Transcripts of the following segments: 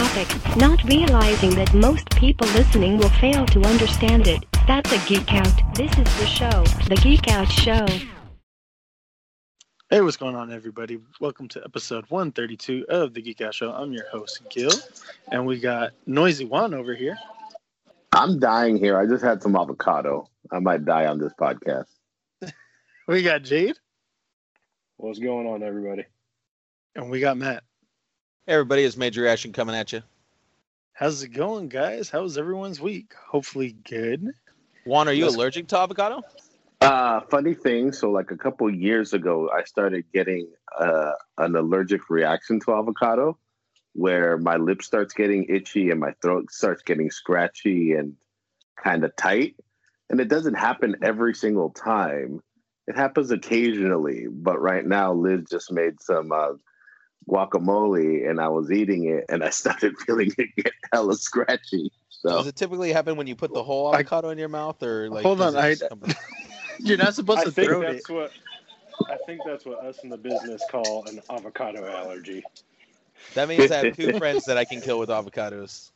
topic, not realizing that most people listening will fail to understand it. That's a geek out. This is the show, the Geek Out Show. Hey, what's going on, everybody? Welcome to episode 132 of the Geek Out Show. I'm your host, Gil, and we got Noisy Juan over here. I'm dying here. I just had some avocado. I might die on this podcast. We got Jade, What's going on, everybody? and we got Matt. Hey everybody, it's Major Action coming at you. How's it going, guys? How's everyone's week? Hopefully, good. Juan, are you Let's- allergic to avocado? Uh, funny thing. So, like a couple years ago, I started getting uh, an allergic reaction to avocado, where my lip starts getting itchy and my throat starts getting scratchy and kind of tight. And it doesn't happen every single time. It happens occasionally. But right now, Liz just made some uh, guacamole, and I was eating it, and I started feeling it get hella scratchy. So. Does it typically happen when you put the whole I- avocado in your mouth, or like? Hold on, I- You're not supposed I to think throw it. that's what I think that's what us in the business call an avocado allergy. that means I have two friends that I can kill with avocados.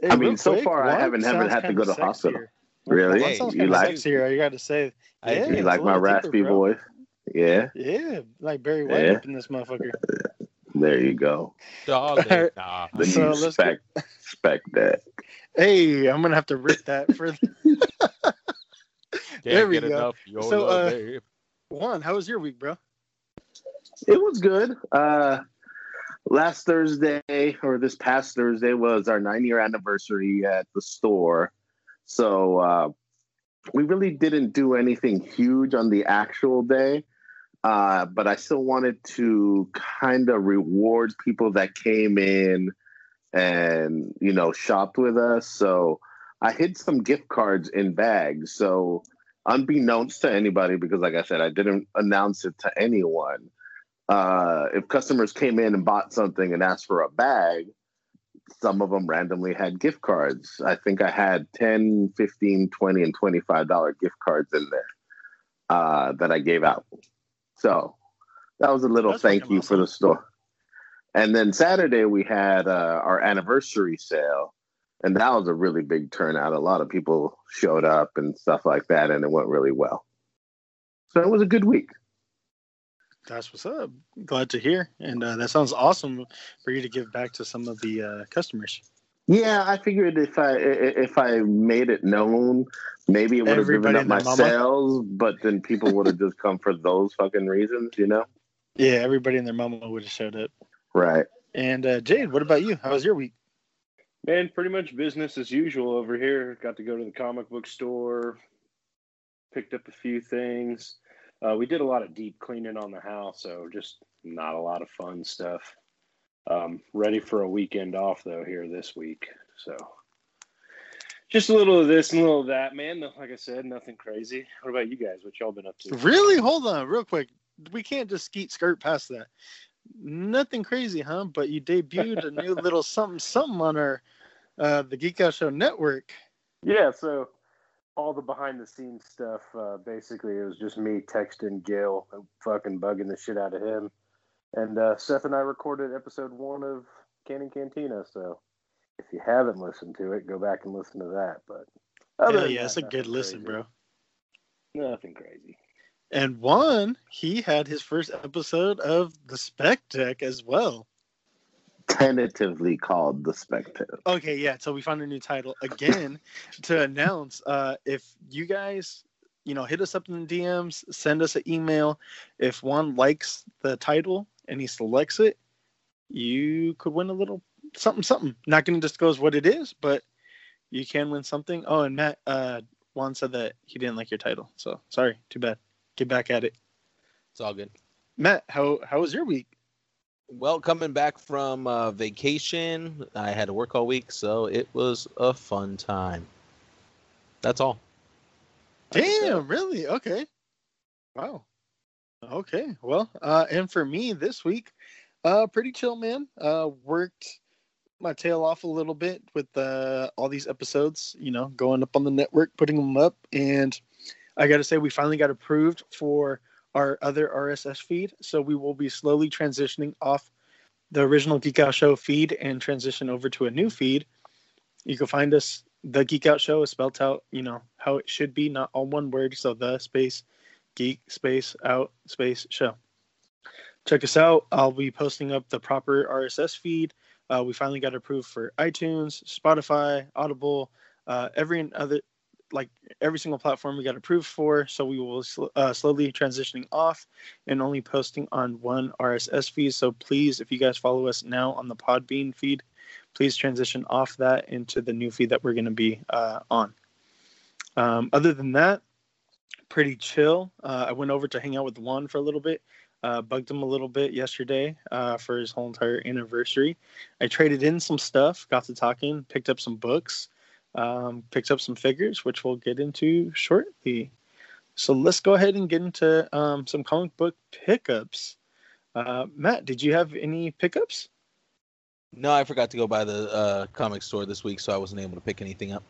Hey, I mean, so quick, far, I haven't- haven't had to go to hospital. sexier. Really? Hey, you like sexier, I gotta say. I Yeah, you like my raspy voice? Yeah, Yeah, like Barry White Yeah. up in this motherfucker. There you go. Darling, nah. The So new let's spec spec that. Hey, I'm gonna have to rip that for Can't There we get go. enough. So, love, uh. Juan. How was your week, bro? It was good. Uh last Thursday or this past Thursday was our nine year anniversary at the store. So uh we really didn't do anything huge on the actual day. Uh, but I still wanted to kind of reward people that came in and you know shopped with us. So I hid some gift cards in bags. So unbeknownst to anybody, because like I said, I didn't announce it to anyone. Uh, if customers came in and bought something and asked for a bag, some of them randomly had gift cards. I think I had 10, 15, 20, and $25 gift cards in there uh, that I gave out. So that was a little That's thank you for the store. And then Saturday we had uh, our anniversary sale, and that was a really big turnout. A lot of people showed up and stuff like that, and it went really well. So it was a good week. That's what's up. Glad to hear, and uh, that sounds awesome for you to give back to some of the uh, customers. Yeah, I figured if I i- if I made it known, maybe it would have driven up my mama. sales, but then people would have just come for those fucking reasons, you know? Yeah, everybody and their mama would have showed up. Right. And uh, Jade, what about you? How was your week? Man, pretty much business as usual over here. Got to go to the comic book store, picked up a few things. Uh, we did a lot of deep cleaning on the house, so just not a lot of fun stuff. Um, ready for a weekend off though here this week, so just a little of this and a little of that, man. Like I said, nothing crazy. What about you guys? What y'all been up to? Really? Hold on, real quick. We can't just skeet skirt past that. Nothing crazy, huh? But you debuted a new little something something on our uh, the Geek Out Show network. Yeah, so all the behind the scenes stuff, uh, basically, it was just me texting Gil and fucking bugging the shit out of him. And uh, Seth and I recorded episode one of Canon Cantina. So if you haven't listened to it, go back and listen to that. But other Hell than yeah, that, it's a good nothing listen, crazy. bro. Nothing crazy. And one, he had his first episode of the Spec Deck as well. Tentatively called the Spectator. Okay, yeah. So we found a new title again to announce. Uh, if you guys, you know, hit us up in the DMs, send us an email. If one likes the title and he selects it, you could win a little something, something. Not going to disclose what it is, but you can win something. Oh, and Matt, uh, Juan said that he didn't like your title, so sorry, too bad. Get back at it, It's all good. Matt. How how was your week? Well, coming back from uh, vacation, I had to work all week, so it was a fun time. That's all. Damn, really? Okay. Wow. Okay. Well, uh, and for me this week, uh, pretty chill, man. Uh, worked my tail off a little bit with uh, all these episodes, you know, going up on the network, putting them up. And I got to say, we finally got approved for our other RSS feed. So we will be slowly transitioning off the original Geek Out Show feed and transition over to a new feed. You can find us. The Geek Out Show is spelled out, you know, how it should be, not all one word. So the space geek space out space show. Check us out. I'll be posting up the proper RSS feed. Uh, we finally got approved for iTunes, Spotify, Audible, uh, every other like every single platform we got approved for. So we will sl- uh, slowly transitioning off and only posting on one RSS feed. So please, if you guys follow us now on the Podbean feed, please transition off that into the new feed that we're going to be uh, on. Um, other than that, pretty chill. Uh, I went over to hang out with Juan for a little bit. Uh, bugged him a little bit yesterday uh, for his whole entire anniversary. I traded in some stuff, got to talking, picked up some books, um, picked up some figures, which we'll get into shortly. So let's go ahead and get into um, some comic book pickups. Uh, Matt, did you have any pickups? No, I forgot to go by the uh, comic store this week, so I wasn't able to pick anything up.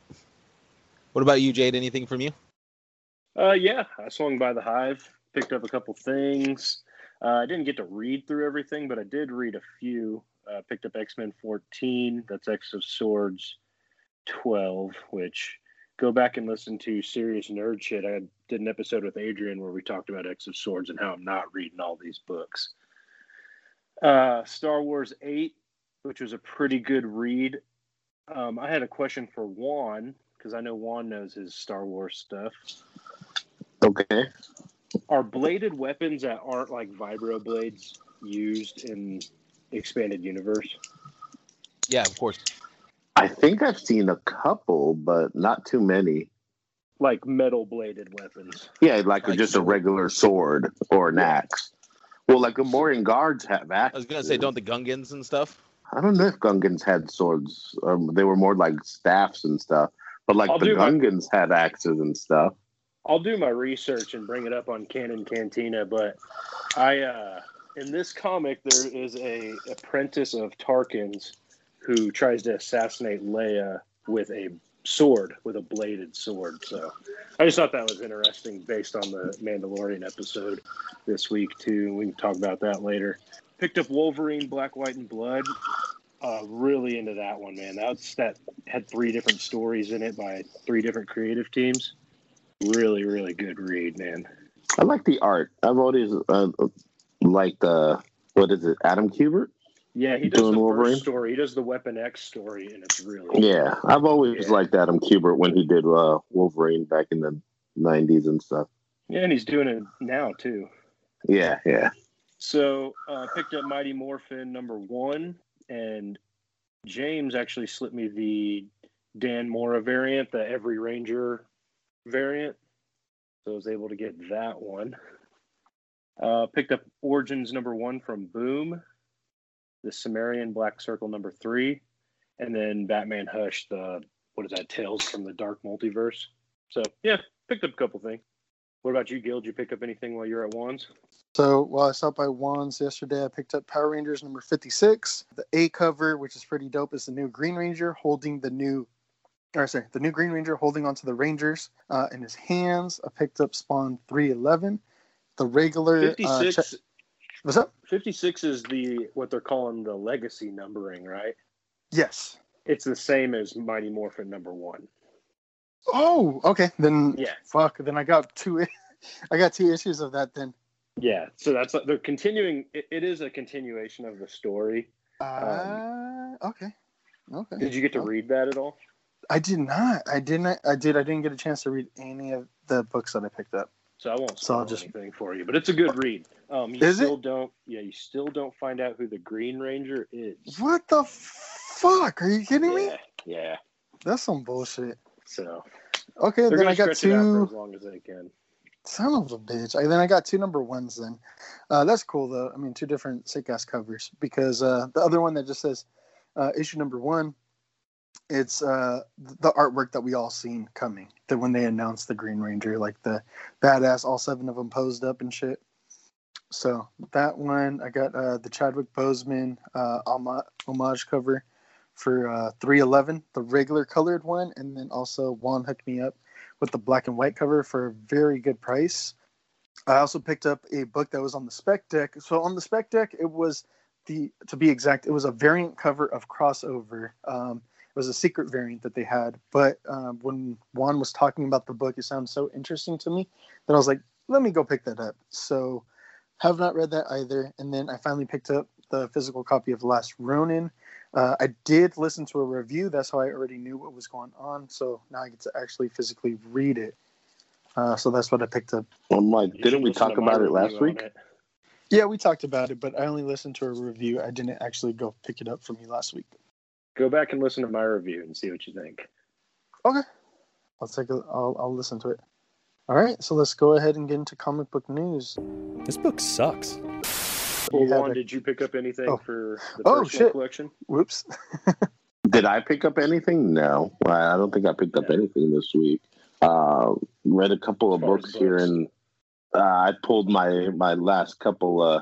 What about you, Jade? Anything from you? Uh, yeah, I swung by the Hive, picked up a couple things. Uh, I didn't get to read through everything, but I did read a few. Uh, picked up X Men 14, that's X of Swords 12, which go back and listen to Serious Nerd Shit. I did an episode with Adrian where we talked about X of Swords and how I'm not reading all these books. Uh, Star Wars 8, which was a pretty good read. Um, I had a question for Juan because I know Juan knows his Star Wars stuff. Okay. Are bladed weapons that aren't like vibro blades used in expanded universe? Yeah, of course. I think I've seen a couple, but not too many. Like metal bladed weapons. Yeah, like, Like just a regular sword or an axe. Well, like the Morian guards have axes. I was gonna say, don't the Gungans and stuff? I don't know if Gungans had swords. Um, they were more like staffs and stuff. But like I'll the do my- Gungans had axes and stuff. I'll do my research and bring it up on Canon Cantina, but I uh in this comic there is a apprentice of Tarkin's who tries to assassinate Leia with a sword, with a bladed sword. So I just thought that was interesting based on the Mandalorian episode this week too. We can talk about that later. Picked up Wolverine Black, White, and Blood. Uh, really into that one, man. That's that had three different stories in it by three different creative teams really really good read man I like the art. I've always uh, liked uh, what is it, Adam Kubert? yeah he does Doing the Wolverine? story he does the weapon x story and it's really Yeah, I've always Yeah. liked Adam Kubert when he did uh, Wolverine back in the '90s and stuff. yeah and he's doing it now too Yeah, yeah. so uh picked up mighty morphin number one and james actually slipped me the dan mora variant the every ranger variant so i was able to get that one uh picked up origins number one from boom the Sumerian Black Circle number three, and then Batman Hush, the what is that, Tales from the Dark Multiverse. So yeah, picked up a couple things. What about you, Gil? Did you pick up anything while you're at Juan's? So while I stopped by Juan's yesterday, I picked up Power Rangers number 56. The A cover, which is pretty dope, is the new Green Ranger holding the new, or sorry, the new Green Ranger holding onto the Rangers uh, in his hands. I picked up Spawn 311. The regular. Uh, 56, check- what's up? 56 is the what they're calling the legacy numbering, right? Yes. It's the same as Mighty Morphin number one. Oh, okay. Then Yeah. fuck. Then I got two. I got two issues of that. Then. Yeah, so that's they're continuing. It, it is a continuation of the story. Uh, okay. Okay. Did you get to read that at all? I did not. I didn't. I did. I didn't get a chance to read any of the books that I picked up. So I won't So I'll just- anything for you, but it's a good read. Um, you Is it? still don't, yeah, you still don't find out who the Green Ranger is. What the fuck? Are you kidding me? Yeah, yeah. That's some bullshit. So Okay, then I got stretch it out for two. as long as they can. Son of a bitch. I, then I got two number ones then. Uh, that's cool though. I mean, two different sick ass covers because uh, the other one that just says uh, issue number one, it's uh, the artwork that we all seen coming. That when they announced the Green Ranger, like the badass, all seven of them posed up and shit. So that one, I got uh, the Chadwick Boseman uh, homage cover for uh, 311, the regular colored one, and then also Juan hooked me up with the black and white cover for a very good price. I also picked up a book that was on the spec deck. So on the spec deck, it was the to be exact, it was a variant cover of crossover. Um, it was a secret variant that they had, but um, when Juan was talking about the book, it sounded so interesting to me that I was like, let me go pick that up. So have not read that either. And then I finally picked up the physical copy of Last Ronin. Uh, I did listen to a review. That's how I already knew what was going on. So now I get to actually physically read it. Uh, so that's what I picked up. Like, You didn't we talk about it last week? it. Yeah, we talked about it, but I only listened to a review. I didn't actually go pick it up from you last week. Go back and listen to my review and see what you think. Okay. I'll take a. I'll, I'll listen to it. All right, so let's go ahead and get into comic book news. This book sucks. Well, You Juan, a- did you pick up anything Oh. for the Oh, personal shit. collection? Whoops. Did I pick up anything? No, I I don't think I picked up Yeah. anything this week. Uh, read a couple of As far as books here, and uh, I pulled my my last couple. Uh,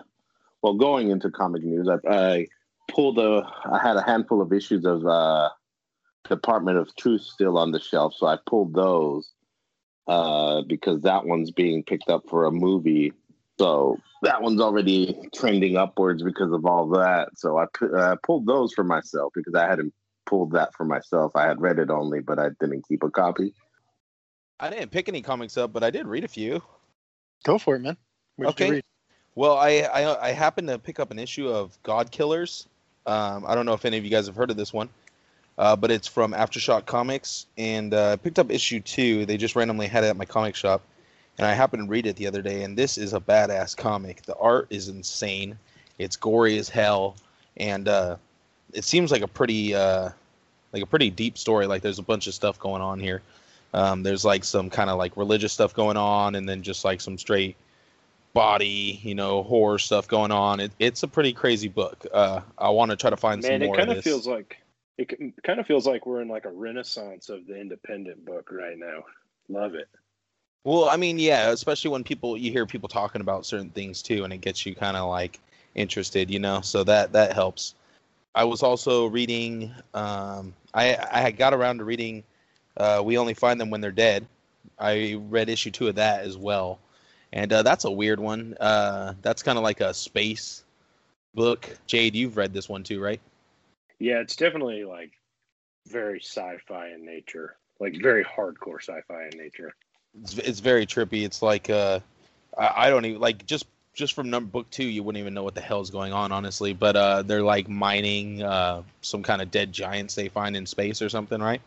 well, going into comic news, I, I pulled a. I had a handful of issues of uh, Department of Truth still on the shelf, so I pulled those uh, because that one's being picked up for a movie. So that one's already trending upwards because of all that. So I pu- uh, pulled those for myself because I hadn't pulled that for myself. I had read it only, but I didn't keep a copy. I didn't pick any comics up, but I did read a few. Go for it, man. What'd you Okay. read? Well, I, I I happened to pick up an issue of God Killers. Um, I don't know if any of you guys have heard of this one, uh, but it's from Aftershock Comics, and uh, I picked up issue two. They just randomly had it at my comic shop, and I happened to read it the other day. And this is a badass comic. The art is insane. It's gory as hell, and uh, it seems like a pretty uh, like a pretty deep story. Like there's a bunch of stuff going on here. Um, there's like some kind of like religious stuff going on, and then just like some straight body, you know, horror stuff going on. It, it's a pretty crazy book. Uh, I want to try to find Man, some it kind of feels like it kind of feels like we're in like a renaissance of the independent book right now. Love it. Well, I mean, yeah, especially when people you hear people talking about certain things too, and it gets you kind of like interested, you know. So that that helps. I was also reading. Um, I I had got around to reading. Uh, we only find them when they're dead. I read issue two of that as well, and uh, that's a weird one. Uh, that's kind of like a space book. Jade, you've read this one too, right? Yeah, it's definitely like very sci-fi in nature, like very hardcore sci-fi in nature. It's, it's very trippy. It's like uh, I, I don't even like just just from number book two, you wouldn't even know what the hell's going on, honestly. But uh, they're like mining uh, some kind of dead giants they find in space or something, right?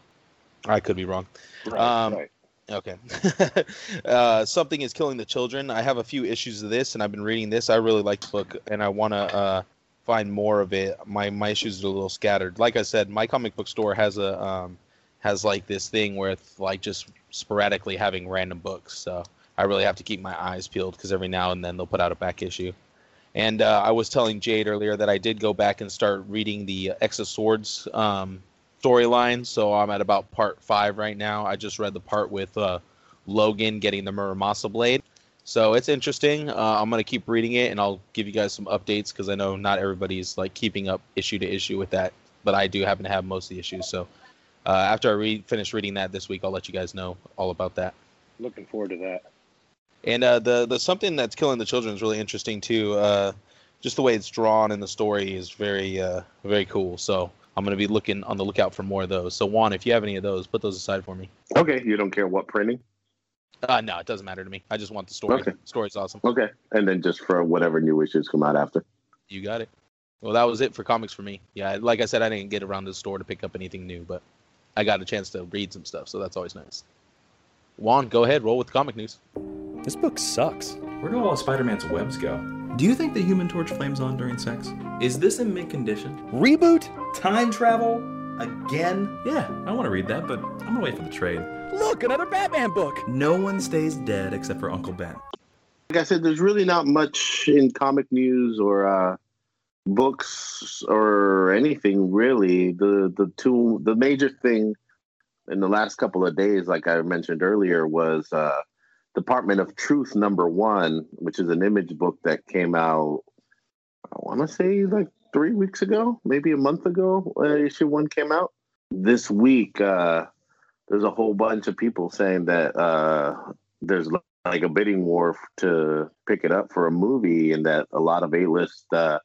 I could be wrong. Right, Um, right. Okay. uh, something is killing the children. I have a few issues of this, and I've been reading this. I really like the book, and I want to uh, find more of it. My my issues are a little scattered. Like I said, my comic book store has a um, has like this thing where it's like just sporadically having random books. So I really have to keep my eyes peeled because every now and then they'll put out a back issue. And uh, I was telling Jade earlier that I did go back and start reading the X of Swords um, storyline. So I'm at about part five right now. I just read the part with uh, Logan getting the Muramasa blade. So it's interesting. Uh, I'm gonna keep reading it, and I'll give you guys some updates because I know not everybody's like keeping up issue to issue with that, but I do happen to have most of the issues. So uh, after I read finish reading that this week, I'll let you guys know all about that. Looking forward to that. And uh, the the something that's killing the children is really interesting too. Uh, just the way it's drawn and the story is very uh, very cool. So I'm gonna be looking on the lookout for more of those. So Juan, if you have any of those, put those aside for me. Okay, you don't care what printing? Uh, no, it doesn't matter to me. I just want the story. Okay. Story's awesome. Okay, and then just for whatever new issues come out after. You got it. Well, that was it for comics for me. Yeah, like I said, I didn't get around to the store to pick up anything new, but I got a chance to read some stuff, so that's always nice. Juan, go ahead, roll with the comic news. This book sucks. Where do all of Spider-Man's webs go? Do you think the Human Torch flames on during sex? Is this in mint condition? Reboot? Time travel? Again? Yeah, I want to read that, but I'm gonna wait for the trade. Look, another Batman book. No one stays dead except for Uncle Ben. like I said, there's really not much in comic news or uh, books or anything really. The the two the major thing in the last couple of days, like I mentioned earlier, was uh, Department of Truth number one, which is an image book that came out. I want to say like three weeks ago, maybe a month ago. Uh, issue one came out this week. Uh, there's a whole bunch of people saying that uh, there's like a bidding war to pick it up for a movie, and that a lot of A-list uh,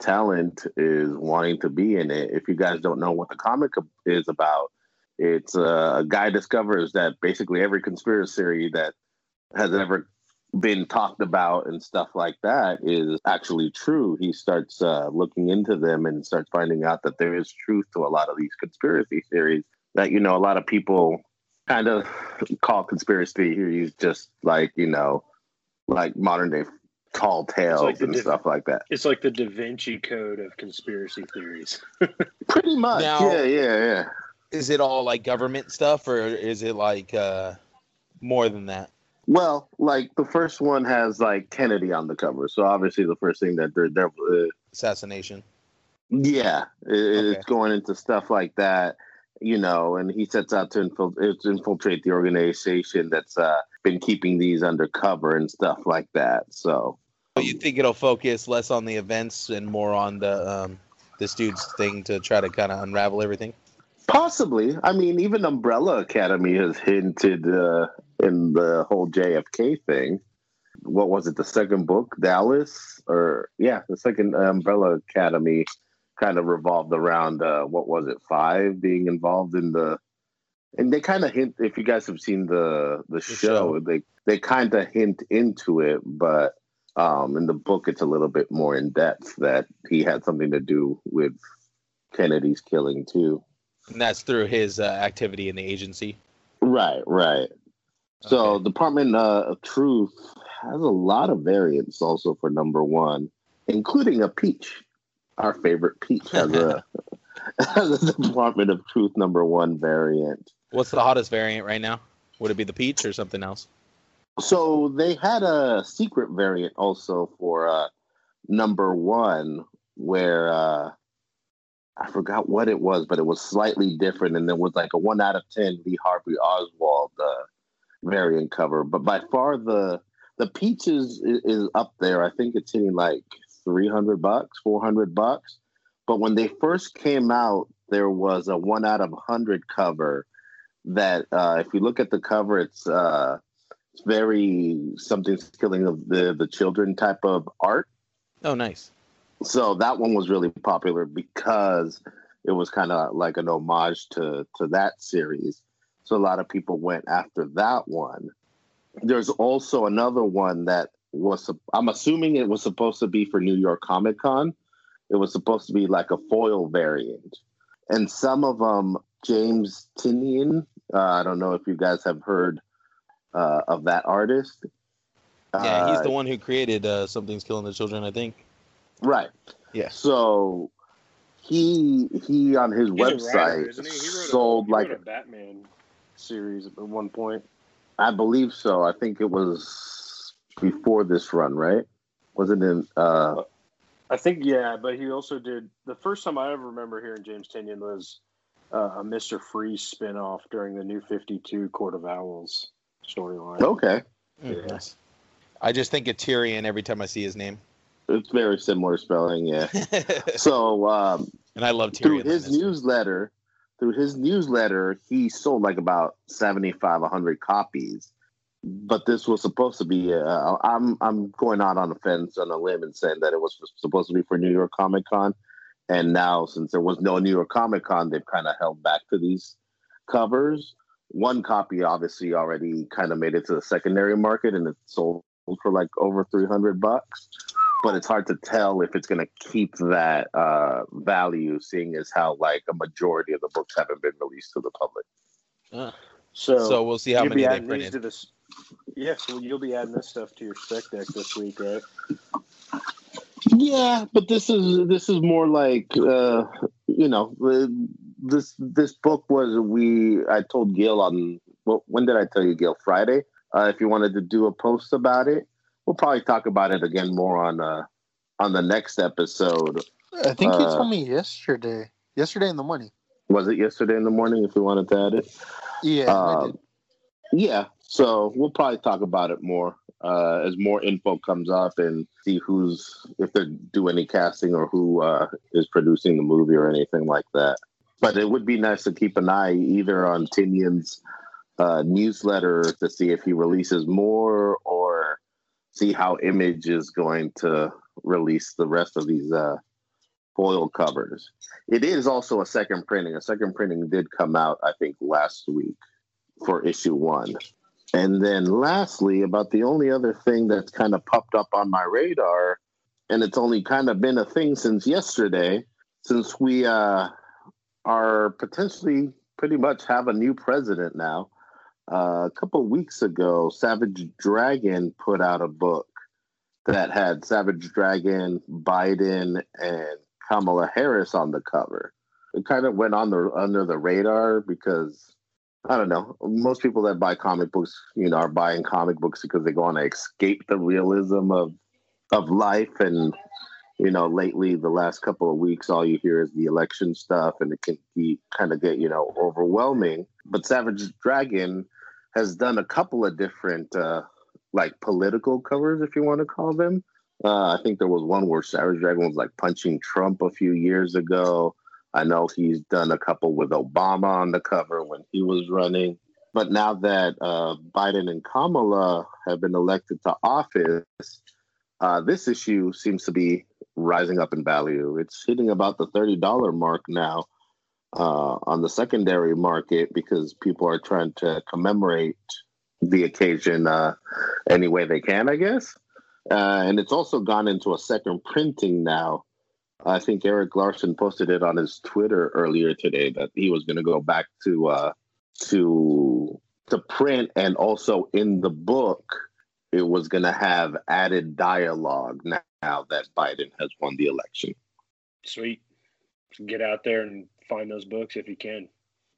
talent is wanting to be in it. If you guys don't know what the comic is about, it's uh, a guy discovers that basically every conspiracy that has ever been talked about and stuff like that is actually true. He starts uh, looking into them and starts finding out that there is truth to a lot of these conspiracy theories that you know a lot of people kind of call conspiracy theories just like you know like modern day tall tales like and diff- stuff like that. It's like the Da Vinci Code of conspiracy theories. Pretty much. Now- yeah, yeah, yeah. Is it all like government stuff, or is it like uh, more than that? Well, like the first one has like Kennedy on the cover, so obviously the first thing that they're, they're uh, Assassination. yeah, it, Okay. it's going into stuff like that, you know, and he sets out to infil- to infiltrate the organization that's uh, been keeping these undercover and stuff like that. So So you think it'll focus less on the events and more on the um, this dude's thing to try to kind of unravel everything? Possibly. I mean, even Umbrella Academy has hinted uh, in the whole JFK thing. What was it? The second book, Dallas, or yeah, the second Umbrella Academy kind of revolved around uh, what was it? Five being involved in the, and they kind of hint. If you guys have seen the the, show, show. they they kind of hint into it, but um, in the book, it's a little bit more in depth that he had something to do with Kennedy's killing too. And that's through his uh, activity in the agency. Right, right. So Okay. Department uh, of Truth has a lot of variants also for number one, including a peach. Our favorite peach has a has a Department of Truth number one variant. What's the hottest variant right now? Would it be the peach or something else? So they had a secret variant also for uh, number one, where uh, I forgot what it was, but it was slightly different, and there was like a one out of ten Lee Harvey Oswald uh, variant cover. But by far the the peaches is, is up there. I think it's hitting like three hundred bucks, four hundred bucks. But when they first came out, there was a one out of hundred cover. That uh, if you look at the cover, it's uh, it's very something's killing of the the children type of art. Oh, nice. So that one was really popular because it was kind of like an homage to to that series. So a lot of people went after that one. There's also another one that was I'm assuming it was supposed to be for New York Comic Con. It was supposed to be like a foil variant, and some of them James Tynion. Uh, I don't know if you guys have heard uh, of that artist. Yeah, he's Uh, the one who created uh, Something's Killing the Children, I think. Right. Yeah. So he he on his He's a writer, website isn't he? He wrote a- sold he like wrote a Batman series at one point. I believe so. I think it was before this run, right? Was it in uh I think yeah, but he also did the first time I ever remember hearing James Tynion was uh, a Mister Freeze spinoff during the New Fifty Two Court of Owls storyline. okay. Mm, Yeah. nice. I just think of Tyrion every time I see his name. It's very similar spelling, yeah. So um and I love through Tyrion. in his this newsletter, through his newsletter, he sold like about 75 100 copies. But this was supposed to be uh, I'm I'm going out on the fence on a limb and saying that it was supposed to be for New York Comic Con. And now since there was no New York Comic Con, they've kind of held back to these covers. One copy obviously already kind of made it to the secondary market and it sold for like over 300 bucks but it's hard to tell if it's going to keep that uh, value, seeing as how like a majority of the books haven't been released to the public. Uh, So, so we'll see how many be they adding these printed. to this. Yes, well, you'll be adding this stuff to your spec deck this week, right? Yeah, but this is this is more like uh, you know uh, this this book was we I told Gil on well, when did I tell you, Gil? Friday. Uh, if you wanted to do a post about it, we'll probably talk about it again more on uh, on the next episode. I think you Uh, told me yesterday. Yesterday in the morning. Was it yesterday in the morning? If we wanted to add it, Yeah. Um, yeah. So we'll probably talk about it more uh, as more info comes up and see who's if they do any casting or who uh, is producing the movie or anything like that. But it would be nice to keep an eye either on Tynion's uh, newsletter to see if he releases more or see how Image is going to release the rest of these uh, foil covers. It is also a second printing. A second printing did come out, I think, last week for issue one. And then lastly, about the only other thing that's kind of popped up on my radar, and it's only kind of been a thing since yesterday, since we uh, are potentially pretty much have a new president now. Uh, a couple weeks ago, Savage Dragon put out a book that had Savage Dragon, Biden, and Kamala Harris on the cover. It kind of went on the under the radar because I don't know. Most people that buy comic books, you know, are buying comic books because they want to escape the realism of of life. And you know, lately, the last couple of weeks, all you hear is the election stuff, and it can be kind of get you know overwhelming. But Savage Dragon has done a couple of different uh, like political covers, if you want to call them. Uh, I think there was one where Savage Dragon was like punching Trump a few years ago. I know he's done a couple with Obama on the cover when he was running. But now that uh, Biden and Kamala have been elected to office, uh, this issue seems to be rising up in value. It's hitting about the $30 mark now uh, on the secondary market because people are trying to commemorate the occasion uh, any way they can, I guess. Uh, and it's also gone into a second printing now. I think Erik Larsen posted it on his Twitter earlier today that he was going to go back to uh, to to print, and also in the book, it was going to have added dialogue now that Biden has won the election. Sweet. Get out there and find those books if you can.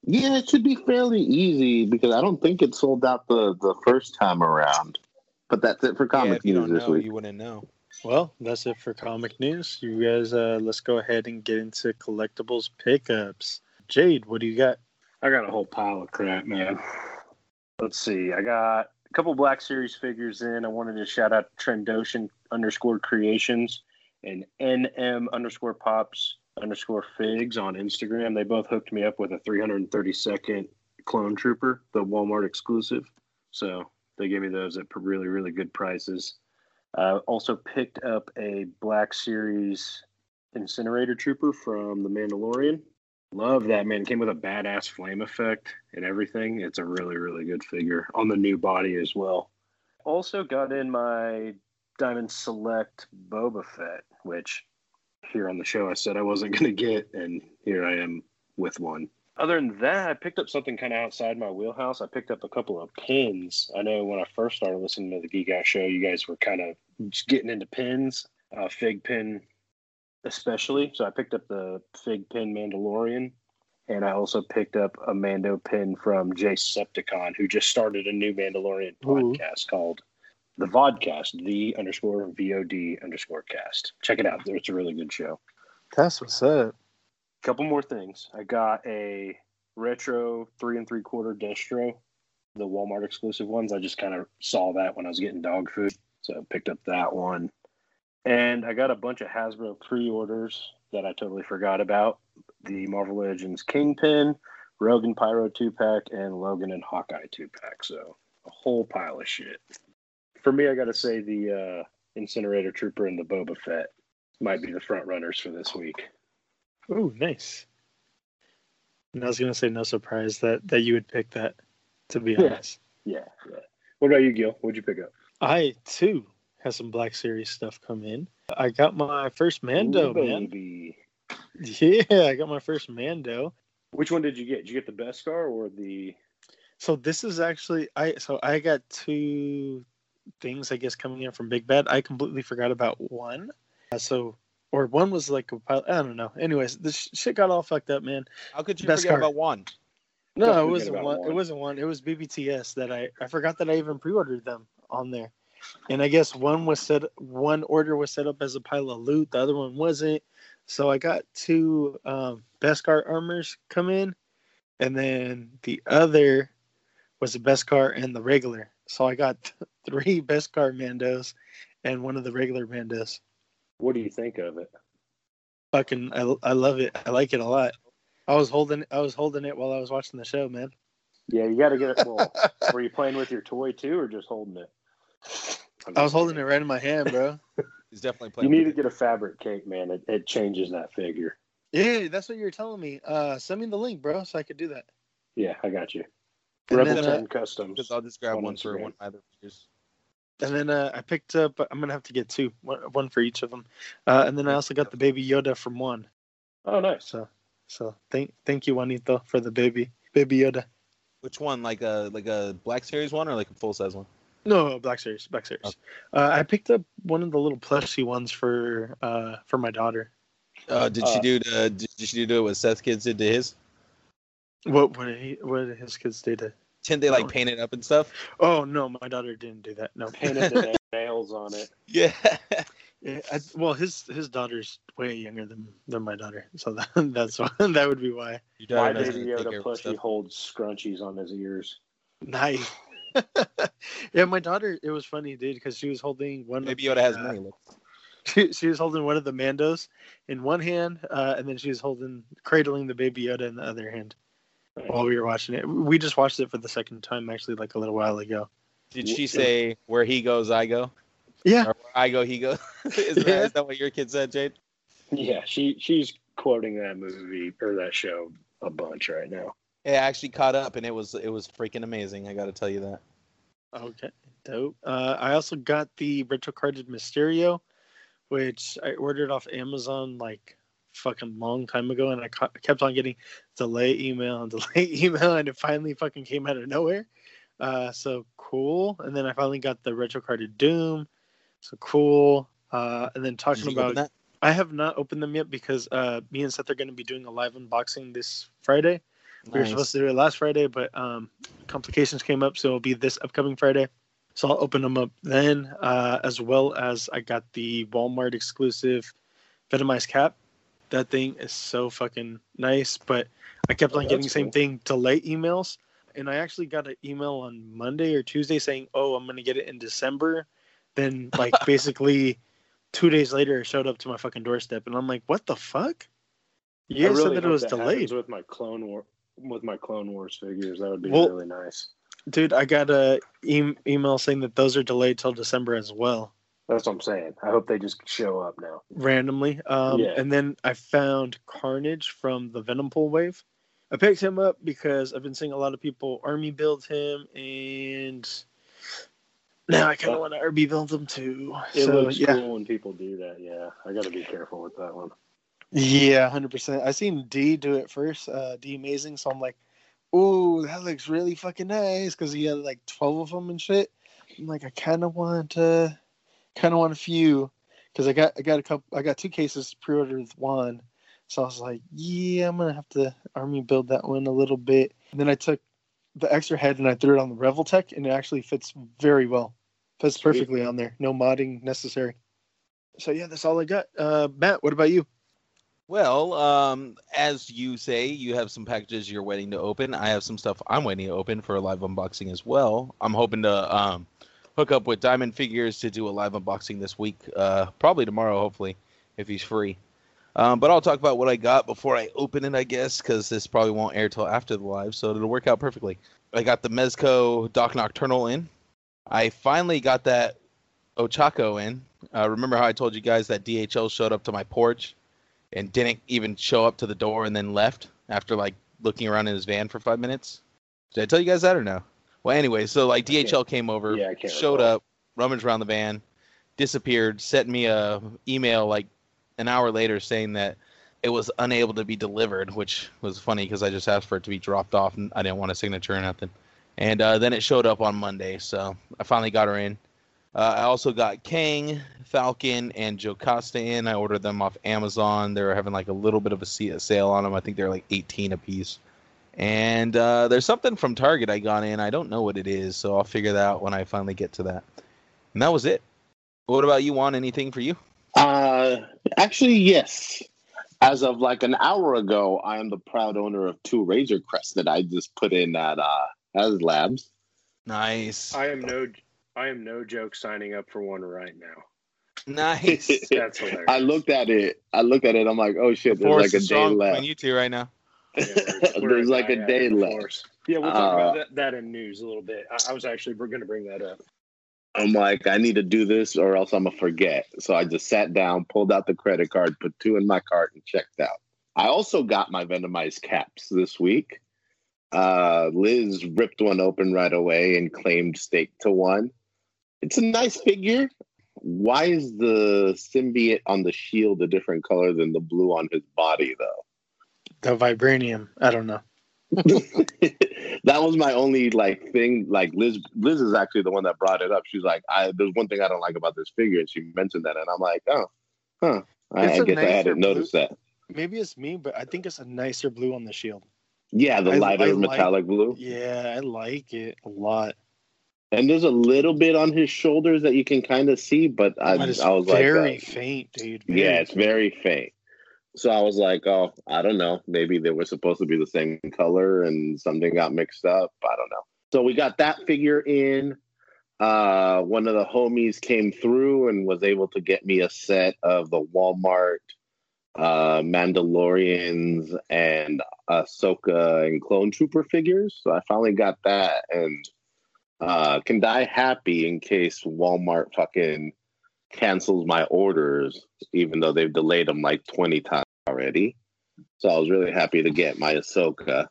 Yeah, it should be fairly easy because I don't think it sold out the the first time around. But that's it for Yeah, comic if you news don't this know, week. you wouldn't know. Well, that's it for comic news. You guys, uh, let's go ahead and get into collectibles pickups. Jade, what do you got? I got a whole pile of crap, man. Let's see. I got a couple Black Series figures in. I wanted to shout out Trendoshan underscore creations and NM underscore pops underscore figs on Instagram. They both hooked me up with a 332nd clone trooper, the Walmart exclusive. So they gave me those at really, really good prices. Uh, also picked up a Black Series incinerator trooper from the Mandalorian. Love that man. Came with a badass flame effect and everything. It's a really, really good figure on the new body as well. Also got in my Diamond Select Boba Fett, which here on the show I said I wasn't going to get, and here I am with one. Other than that, I picked up something kind of outside my wheelhouse. I picked up a couple of pins. I know when I first started listening to the Geek Out Show, you guys were kind of just getting into pins, uh, fig pin especially. So I picked up the fig pin Mandalorian, and I also picked up a Mando pin from Jacepticon, who just started a new Mandalorian Ooh. podcast called the Vodcast, the underscore VOD underscore cast. Check it out. It's a really good show. That's what's up. Couple more things. I got a retro three and three quarter Destro, the Walmart exclusive ones. I just kind of saw that when I was getting dog food, so I picked up that one. And I got a bunch of Hasbro pre-orders that I totally forgot about. The Marvel Legends Kingpin, Rogan Pyro two pack, and Logan and Hawkeye two pack. So a whole pile of shit. For me, I got to say the uh, Incinerator Trooper and the Boba Fett might be the front runners for this week. Oh, nice. And I was gonna say no surprise that that you would pick that. To be Yeah. honest, Yeah, yeah. What about you, Gil? What'd you pick up? I too have some Black Series stuff come in. I got my first Mando, Ooh, man. baby. Yeah, I got my first Mando. Which one did you get? Did you get the Beskar or the? So this is actually I. So I got two things, I guess, coming in from Big Bad. I completely forgot about one. Uh, so or one was like a pilot. I don't know. Anyways, this shit got all fucked up, man. How could you Best forget card. about one? No, Don't it wasn't about one. It wasn't one. It was BBTS that I I forgot that I even pre-ordered them on there, and I guess one was set. One order was set up as a pile of loot. The other one wasn't. So I got two um, Beskar armors come in, and then the other was the Beskar and the regular. So I got three Beskar Mandos and one of the regular Mandos. What do you think of it? Fucking, I, I love it. I like it a lot. I was holding I was holding it while I was watching the show, man. Yeah, you got to get it. Well, were you playing with your toy too, or just holding it? I was holding it right in my hand, bro. He's definitely playing. You playing. need to with get a fabric cake, man. It, it changes that figure. Yeah, that's what you were telling me. Uh, send me the link, bro, so I could do that. Yeah, I got you. And Rebel then, uh, Customs. Because I'll just grab on one for one of my other figures. And then uh, I picked up. I'm gonna have to get two, one, one for each of them. Uh, and then I also got the baby Yoda from one. Oh, nice. So, so thank thank you, Juanito, for the baby baby Yoda. Which one? Like a like a Black Series one or like a full size one? No, Black Series, Black Series. Okay. Uh, I picked up one of the little plushy ones for uh for my daughter. Uh, did she Uh, do the, did she do it what Seth Kids did to his? What what did he what did his kids do to? Didn't they like paint it up and stuff? Oh no, my daughter didn't do that. No, Painted the nails on it. Yeah. Yeah, I, well, his his daughter's way younger than than my daughter, so that, that's why that would be why. Your My daughter knows baby to take Yoda of plushie stuff. holds scrunchies on his ears. Nice. yeah, my daughter. It was funny, dude, because she was holding one. Baby of Yoda has the, uh, many looks. She, she was holding one of the Mandos in one hand, uh, and then she was holding cradling the baby Yoda in the other hand while we were watching it. We just watched it for the second time, actually, like a little while ago. Did she say where he goes, I go? Yeah, Or where I go, he goes? is, that, Yeah. is that what your kid said, Jade? Yeah, she she's quoting that movie or that show a bunch right now. Yeah, I actually caught up, and it was it was freaking amazing. I got to tell you that. Okay, dope. Uh, I also got the retro carded Mysterio, which I ordered off Amazon like fucking long time ago, and I ca- kept on getting delay email and delay email, and it finally fucking came out of nowhere. Uh, so cool. And then I finally got the retro carded Doom. So cool. Uh, and then talking about that? I have not opened them yet because uh, me and Seth are going to be doing a live unboxing this Friday. We were supposed to do it last Friday, but um, complications came up, so it'll be this upcoming Friday. So I'll open them up then, uh, as well as I got the Walmart exclusive Venomized cap. That thing is so fucking nice, but I kept Oh, on getting the same cool. thing delay emails, and I actually got an email on Monday or Tuesday saying, "Oh, I'm gonna get it in December." Then, like, basically, two days later, it showed up to my fucking doorstep, and I'm like, "What the fuck?" You really said that it was that delayed. with my Clone War with my Clone Wars figures. That would be Well- really nice. Dude, I got a e- email saying that those are delayed till December as well, That's what I'm saying. I hope they just show up now. randomly. Um, Yeah. And then I found Carnage from the Venompool wave. I picked him up because I've been seeing a lot of people army build him, and now I kind of want to army build him too. It so looks yeah, cool when people do that. Yeah, I got to be careful with that one. yeah, hundred percent. I seen D do it first, uh, D Amazing. So I'm like, ooh, that looks really fucking nice because he had like twelve of them and shit. I'm like, I kind of want, uh, kind of want a few because I got, I got a couple, I got two cases pre-ordered with one. So I was like, yeah, I'm gonna have to army build that one a little bit. And then I took the extra head and I threw it on the Revoltech, and it actually fits very well. Fits Sweet. perfectly on there. No modding necessary. So yeah, that's all I got. Uh, Matt, what about you? Well, um, as you say, you have some packages you're waiting to open. I have some stuff I'm waiting to open for a live unboxing as well. I'm hoping to um, hook up with Diamond Figures to do a live unboxing this week, uh, probably tomorrow, hopefully, if he's free. Um, but I'll talk about what I got before I open it, I guess, because this probably won't air till after the live, so it'll work out perfectly. I got the Mezco Doc Nocturnal in. I finally got that Ochako in. Uh, remember how I told you guys that DHL showed up to my porch and didn't even show up to the door and then left after like looking around in his van for five minutes? Did I tell you guys that or no? Well, anyway, so like DHL came over, Yeah, showed recall. up, rummaged around the van, disappeared, sent me a email like an hour later saying that it was unable to be delivered, which was funny because I just asked for it to be dropped off and I didn't want a signature or nothing. And uh, then it showed up on Monday, so I finally got her in. Uh, I also got Kang, Falcon, and Jocasta in. I ordered them off Amazon. They were having like a little bit of a a sale on them. I think they're like 18 a piece. And uh, there's something from Target I got in. I don't know what it is, so I'll figure that out when I finally get to that. And that was it. What about you? Want anything for you? Uh, actually, yes. As of like an hour ago, I am the proud owner of two Razor Crests that I just put in at uh, HasLabs. Nice. I am no, I am no joke signing up for one right now. Nice. That's hilarious. I looked at it. I looked at it. I'm like, oh shit, there's like a day strong left. between you two right now. Yeah, There's like a day left. Yeah, we'll talk Uh, about that, that in news a little bit. I, I was actually we're going to bring that up. I'm like, I need to do this or else I'm gonna forget. So I just sat down, pulled out the credit card, put two in my cart, and checked out. I also got my Venomized caps this week. Uh, Liz ripped one open right away and claimed stake to one. It's a nice figure. Why is the symbiote on the shield a different color than the blue on his body, though? The vibranium. I don't know. that was my only like thing. Like Liz, Liz is actually the one that brought it up. She's like, "I there's one thing I don't like about this figure," and she mentioned that, and I'm like, "Oh, huh." I, It's I a guess I nicer hadn't blue. noticed that. Maybe it's me, but I think it's a nicer blue on the shield. Yeah, the I- lighter I like- metallic blue, Yeah, I like it a lot. and there's a little bit on his shoulders that you can kind of see, but I, I was very like, uh, faint, dude. yeah, it's faint. very faint. So I was like, oh, I don't know. Maybe they were supposed to be the same color and something got mixed up. I don't know. So we got that figure in. Uh, one of the homies came through and was able to get me a set of the Walmart uh, Mandalorians and Ahsoka and Clone Trooper figures. So I finally got that and uh, can die happy in case Walmart fucking cancels my orders, even though they've delayed them like 20 times already. So I was really happy to get my Ahsoka.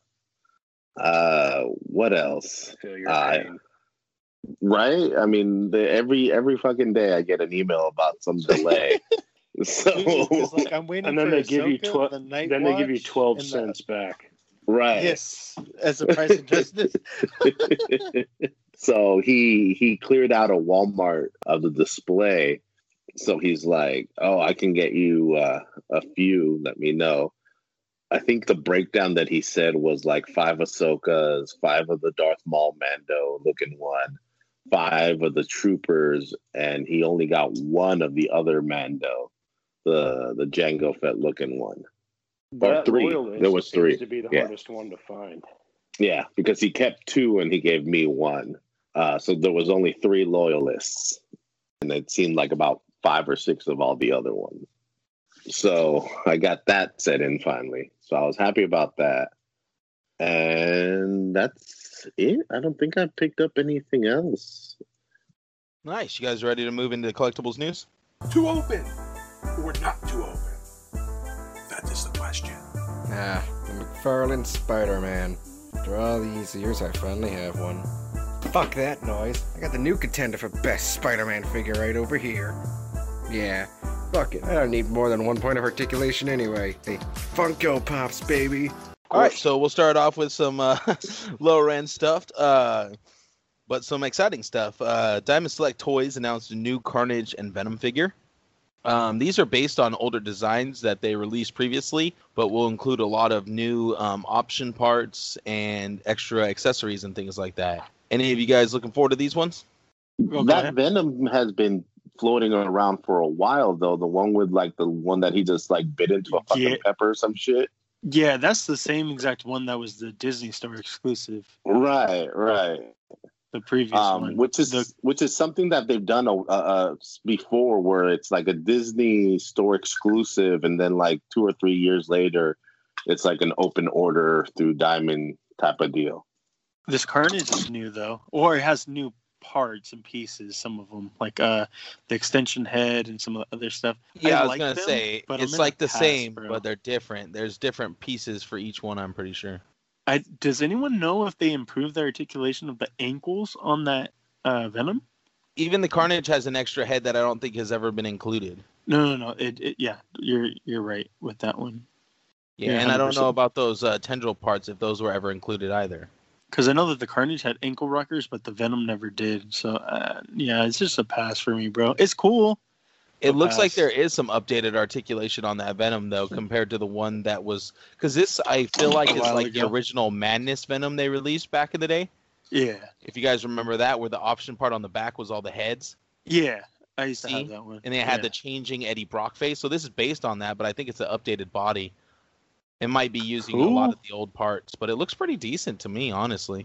Uh, what else? Feel your Uh. Right? I mean, the, every every fucking day I get an email about some delay. so like, I'm waiting And then for they give you Ahsoka, twelve. the Night Then they give you twelve and the- cents back. right. Yes, as a price of justice. so he he cleared out a Walmart of the display. So he's like, "Oh, I can get you uh, a few. Let me know." I think the breakdown that he said was like five Ahsokas, five of the Darth Maul Mando looking one, five of the troopers, and he only got one of the other Mando, the the Jango Fett looking one. But three. There was three. To be the Yeah. hardest one to find. Yeah, because he kept two and he gave me one. Uh, so there was only three loyalists, and it seemed like about five or six of all the other ones. So I got that set in finally. So I was happy about that. And that's it. I don't think I picked up anything else. Nice. You guys ready to move into collectibles news? To open or not to open? That is the question. Ah, the McFarlane Spider-Man. After all these years, I finally have one. Fuck that noise. I got the new contender for best Spider-Man figure right over here. Yeah, fuck it. I don't need more than one point of articulation anyway. Hey, Funko Pops, baby. All right, so we'll start off with some uh, lower end stuff, uh, but some exciting stuff. Uh, Diamond Select Toys announced a new Carnage and Venom figure. Um, these are based on older designs that they released previously, but will include a lot of new um, option parts and extra accessories and things like that. Any of you guys looking forward to these ones? Go that. Venom has been floating around for a while though. The one with like the one that he just like bit into a fucking Yeah. pepper or some shit. Yeah, that's the same exact one that was the Disney Store exclusive. Right, right. The previous um, one, which is The- which is something that they've done uh, uh, before, where it's like a Disney store exclusive, and then like two or three years later, it's like an open order through Diamond type of deal. This Carnage is new though, or it has new parts and pieces. Some of them, like uh, the extension head and some of the other stuff. Yeah, I, was like gonna them, say but it's like the same, bro. but they're different. There's different pieces for each one. I'm pretty sure. I, does anyone know if they improved the articulation of the ankles on that uh, Venom? Even the Carnage has an extra head that I don't think has ever been included. No, no, no. It, it yeah, you're you're right with that one. Yeah, Yeah, and I don't know about those uh, tendril parts if those were ever included either. Because I know that the Carnage had ankle rockers, but the Venom never did. So uh, yeah, it's just a pass for me, bro. It's cool, It looks like there is some updated articulation on that Venom though, compared to the one that was because this I feel like is like the original Madness Venom they released back in the day. Yeah, If you guys remember that, where the option part on the back was all the heads, yeah. I used to See? have that one. and they had yeah. the changing Eddie Brock face. So this is based on that, but I think it's an updated body. It might be using a lot of the old parts, but it looks pretty decent to me, honestly.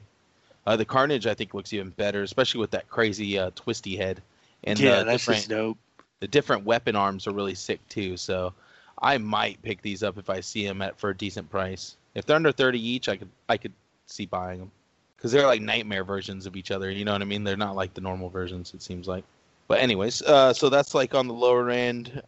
Uh, the Carnage I think looks even better, especially with that crazy uh, twisty head. And yeah, the that's different just dope. the different weapon arms are really sick too. So I might pick these up if I see them at for a decent price. If they're under thirty each, I could I could see buying them because they're like nightmare versions of each other. You know what I mean? They're not like the normal versions. It seems like. But anyways, uh, so that's like on the lower end.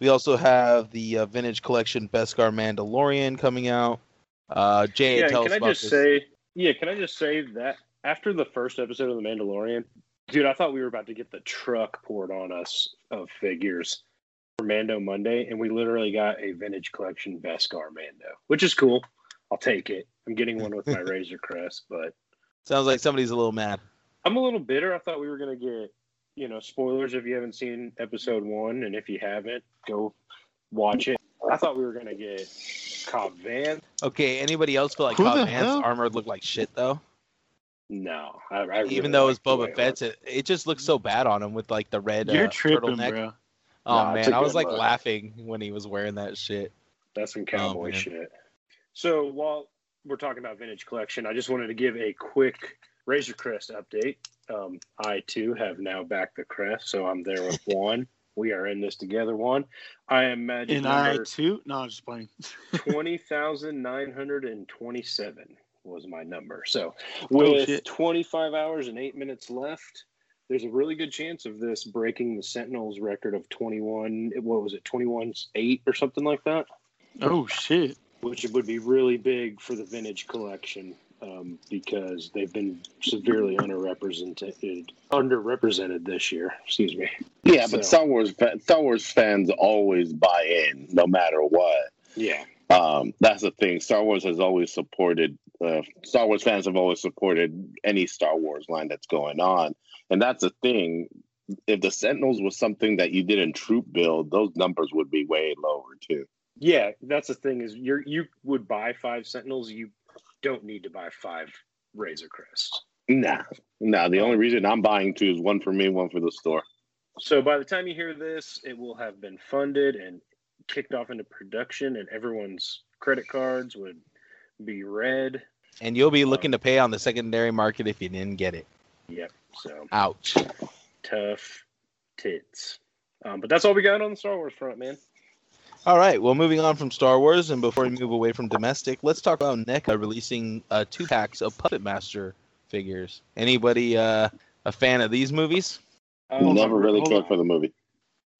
We also have the uh, vintage collection Beskar Mandalorian coming out. Uh, Jay, yeah, tell can us I about just this. say? Yeah, can I just say that after the first episode of The Mandalorian, dude, I thought we were about to get the truck poured on us of figures for Mando Monday, and we literally got a vintage collection Beskar Mando, which is cool. I'll take it. I'm getting one with my Razor Crest, but Sounds like somebody's a little mad. I'm a little bitter. I thought we were gonna get, you know, spoilers if you haven't seen episode one, and if you haven't, go watch it. I thought we were gonna get Cobb Vanth. Okay, anybody else feel like Who Cobb the Vanth's hell? armor looked like shit though? No, I, I really Even though it's liked the way Boba it Fett's, it, it just looks so bad on him with like the red You're uh, tripping, turtleneck. bro. Oh Nah, man, I was like look. laughing when he was wearing that shit. That's some cowboy man. shit. So while we're talking about vintage collection, I just wanted to give a quick Razor Crest update. Um, I too have now backed the crest, so I'm there with Juan. We are in this together, Juan. I am magic And I too. No, I'm just playing. twenty thousand nine hundred and twenty-seven was my number. So Oh, with shit. 25 hours and eight minutes left, there's a really good chance of this breaking the Sentinels record of 21. What was it, 21 eight or something like that? Oh shit. Which would be really big for the vintage collection um, because they've been severely underrepresented underrepresented this year. Excuse me. Yeah, but Star Wars Star Wars fans always buy in, no matter what. Yeah. Um, that's the thing. Star Wars has always supported. Uh, Star Wars fans have always supported any Star Wars line that's going on, and that's the thing. If the Sentinels was something that you did in troop build, those numbers would be way lower too. Yeah, that's the thing is you you would buy five Sentinels. You don't need to buy five Razor Crests. Nah, nah. The only reason I'm buying two is one for me, one for the store. So by the time you hear this, it will have been funded and kicked off into production, and everyone's credit cards would be red. And you'll be looking to pay on the secondary market if you didn't get it. Yep. So Ouch. tough tits. Um, but that's all we got on the Star Wars front, man. All right. Well, moving on from Star Wars, and before we move away from domestic, let's talk about NECA releasing uh, two packs of Puppet Master figures. Anybody uh, a fan of these movies? Um, Never really hold cared for the movie.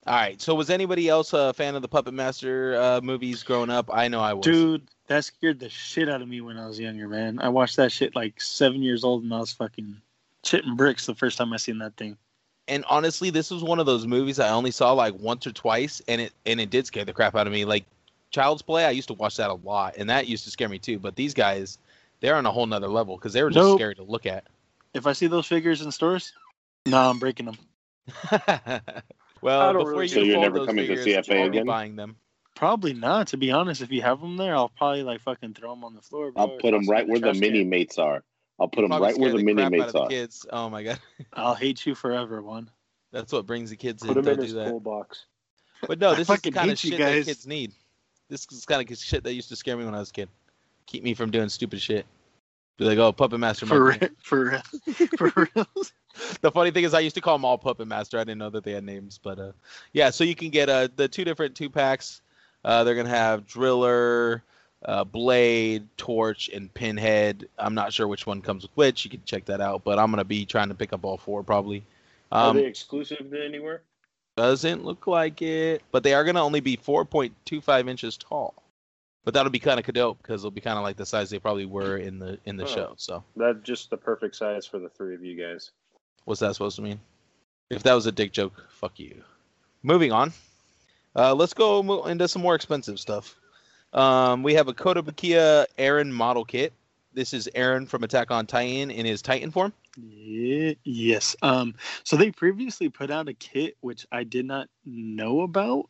All right. So, was anybody else a fan of the Puppet Master uh, movies growing up? I know I was. Dude, that scared the shit out of me when I was younger, man. I watched that shit like seven years old and I was fucking shitting bricks the first time I seen that thing. And honestly, this was one of those movies I only saw like once or twice, and it and it did scare the crap out of me. Like Child's Play, I used to watch that a lot, and that used to scare me too. But these guys, they're on a whole nother level because they were just Nope. scary to look at. If I see those figures in stores, nah, I'm breaking them. Well, before really- you So you're never those coming to CFA I'll be again? buying them. Probably not, to be honest. If you have them there, I'll probably like fucking throw them on the floor. Bro, I'll put them right in where the mini mates are. I'll put them right where scare the mini mates are. kids. Oh my god, I'll hate you forever, one. that's what brings the kids Put in. him in Don't his do that. cool box. But no, this is the kind of hate you shit that kids need. This is kind of shit that used to scare me when I was a kid. Keep me from doing stupid shit. Be like, oh, Puppet Master. For real, for real, for real. the funny thing is, I used to call them all Puppet Master. I didn't know that they had names, but uh, yeah. So you can get uh, the two different two packs. Uh, they're gonna have Driller, uh, Blade, Torch, and Pinhead. I'm not sure which one comes with which. You can check that out. But I'm gonna be trying to pick up all four probably. Are Um, they exclusive to anywhere? doesn't look like it, but they are gonna only be 4.25 inches tall. But that'll be kind of dope because they'll be kind of like the size they probably were in the in the Oh. show. So That's just the perfect size for the three of you guys. what's that supposed to mean? If that was a dick joke, fuck you. Moving on. Uh, let's go into some more expensive stuff. Um, we have a Kotobukiya Eren model kit. This is Eren from Attack on Titan in his Titan form. Yeah, yes. Um, so they previously put out a kit which I did not know about.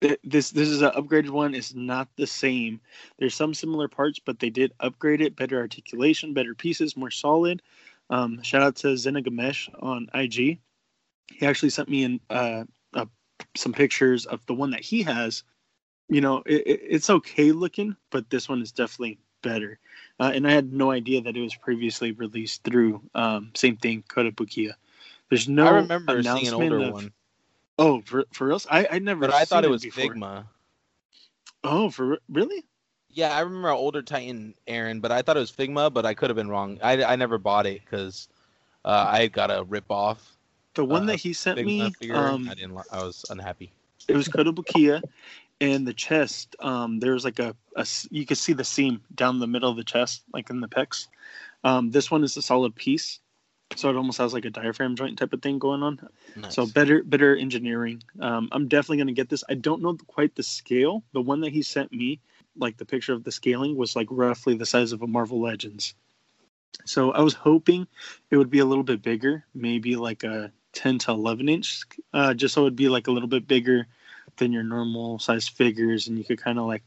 This this is an upgraded one. It's not the same. There's some similar parts, but they did upgrade it. Better articulation, better pieces, more solid. Um, shout out to Zenagamesh on IG. He actually sent me in uh, uh, some pictures of the one that he has. You know, it, it, it's okay looking, but this one is definitely better. Uh, and I had no idea that it was previously released through um, same thing, Kotobukiya. There's no I remember seeing an older of- one, Oh, for for real? I I never. but I thought it was before. Figma. Oh, for really? Yeah, I remember an older Titan, Eren, but I thought it was Figma, but I could have been wrong. I, I never bought it because uh, I got a rip off The one Uh, that he sent Figma me, figure. um, I didn't. I was unhappy. it was Kotobukiya, and the chest. Um, there was like a you can see the seam down the middle of the chest, like in the pecs. Um, this one is a solid piece, so it almost has like a diaphragm joint type of thing going on. Nice. So better better engineering. Um, I'm definitely gonna get this. I don't know quite the scale. The one that he sent me, like the picture of the scaling, was like roughly the size of a Marvel Legends. So I was hoping it would be a little bit bigger, maybe like a 10 to 11 inch, uh, just so it'd be like a little bit bigger than your normal size figures, and you could kind of like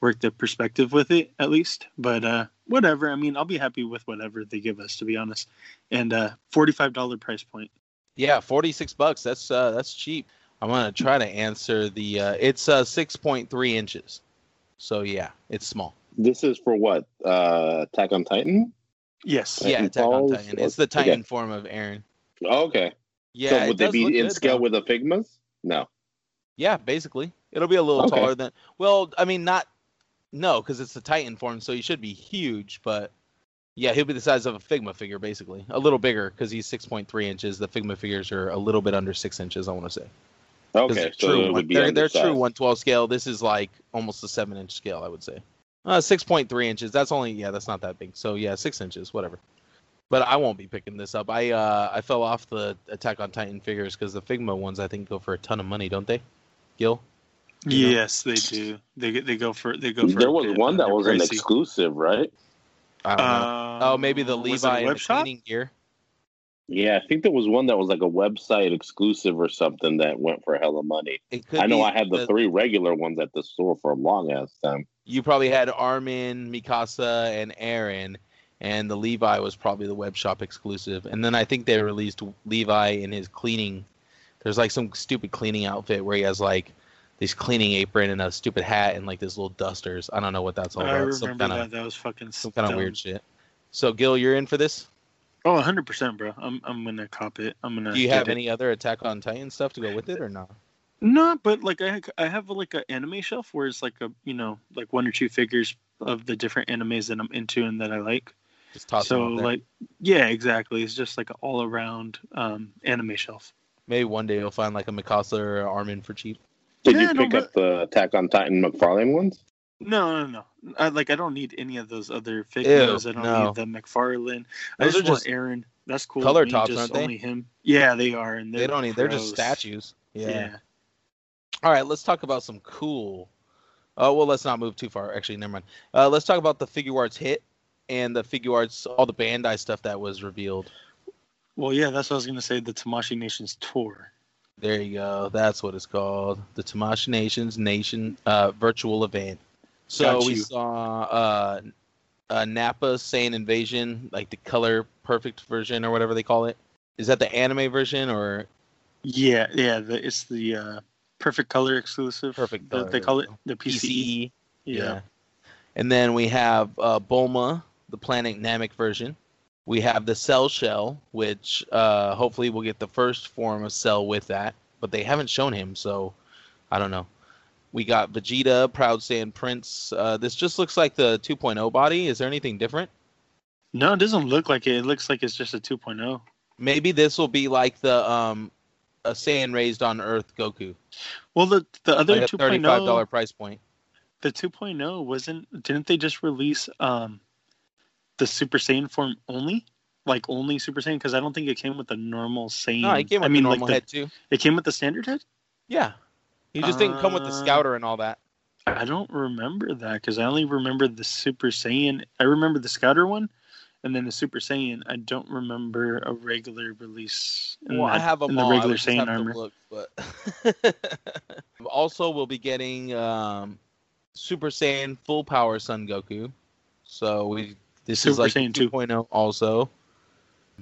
work the perspective with it at least. But uh, whatever. I mean, I'll be happy with whatever they give us, to be honest. And uh, $45 price point. Yeah, forty six bucks. That's uh, that's cheap. I'm gonna try to answer the. Uh, it's uh, six point three inches. So yeah, it's small. This is for what? Uh, Attack on Titan? Yes. Titan yeah, Attack on Titan. It's the Okay. Titan form of Eren. Oh, okay. Yeah, so it would they be in good, scale though. with the Figmas? No. Yeah, basically, it'll be a little Okay. taller than. Well, I mean, not. No, because it's the Titan form, so he should be huge. But yeah, he'll be the size of a Figma figure, basically, a little bigger because he's six point three inches. The Figma figures are a little bit under six inches. I want to say. Okay, so true it one- would be they're, they're true 112 scale. This is like almost a seven inch scale, I would say. Uh, 6.3 inches. That's only yeah, that's not that big. So yeah, six inches, whatever. But I won't be picking this up. I uh I fell off the Attack on Titan figures because the Figma ones I think go for a ton of money, don't they? Gil. You know? Yes, they do. They they go for they go for. There a was bit, one uh, that they're was an exclusive, right? I don't know. oh, maybe the was it a Levi and the cleaning gear. Yeah, I think there was one that was like a website exclusive or something that went for hella money. It could I know I had the, three regular ones at the store for a long ass time. You probably had Armin, Mikasa, and Eren, and the Levi was probably the web shop exclusive. And then I think they released Levi in his cleaning. There's like some stupid cleaning outfit where he has like this cleaning apron and a stupid hat and like this little dusters. I don't know what that's all I about. Some remember kind that. of That was fucking some kind of weird shit. So Gil, you're in for this? Oh, 100 percent, bro. I'm I'm gonna cop it. I'm gonna. Do you have it. any other Attack on Titan stuff to go with it or not? No, but like I I have like an anime shelf where it's like a you know like one or two figures of the different animes that I'm into and that I like. Just toss so like yeah, exactly. It's just like an all around um, anime shelf. Maybe one day you'll find like a Mikasa or an Armin for cheap. Did Yeah, you no, pick but- up the Attack on Titan McFarlane ones? No, no, no. I, like I don't need any of those other figures. Ew, I don't no. need the McFarlane. I Those just, are want just Eren. That's cool. color with tops, just aren't they? Only him. Yeah, they are, and They don't need. They're just statues. Yeah. yeah. All right, let's talk about some cool. Oh well, let's not move too far. Actually, never mind. Uh, let's talk about the Figuarts hit and the Figuarts, all the Bandai stuff that was revealed. Well, yeah, that's what I was gonna say. The Tamashii Nations tour. There you go. That's what it's called. The Tamashii Nations Nation uh, virtual event. So we saw uh, uh, Nappa Saiyan Invasion, like the color perfect version or whatever they call it. Is that the anime version or Yeah, yeah. The, it's the uh, perfect color exclusive. Perfect color, they call it the PCE. PCE? Yeah. And then we have uh, Bulma, the Planet Namek version. We have the Cell Shell, which uh, hopefully we'll get the first form of Cell with that, but they haven't shown him, so I don't know. We got Vegeta, Proud Saiyan Prince. Uh, this just looks like the 2.0 body. Is there anything different? No, it doesn't look like it. It looks like it's just a oh. 2.0. Maybe this will be like the um, a Saiyan raised on Earth Goku, Well, the the other like a 2.0, thirty-five dollar price point. the 2.0 wasn't. Didn't they just release um the Super Saiyan form only? Like only Super Saiyan? Because I don't think it came with the normal Saiyan. No, it came with I mean, the like normal the- head too. It came with the standard head. Yeah, he just didn't come with the Uh, Scouter and all that. I don't remember that because I only remember the Super Saiyan. I remember the Scouter one, and then the Super Saiyan. I don't remember a regular release. In Well, I have a in the regular Saiyan armor. look, but also we'll be getting um, Super Saiyan Full Power Son Goku. So we this is Super like Saiyan 2. 2.0 also.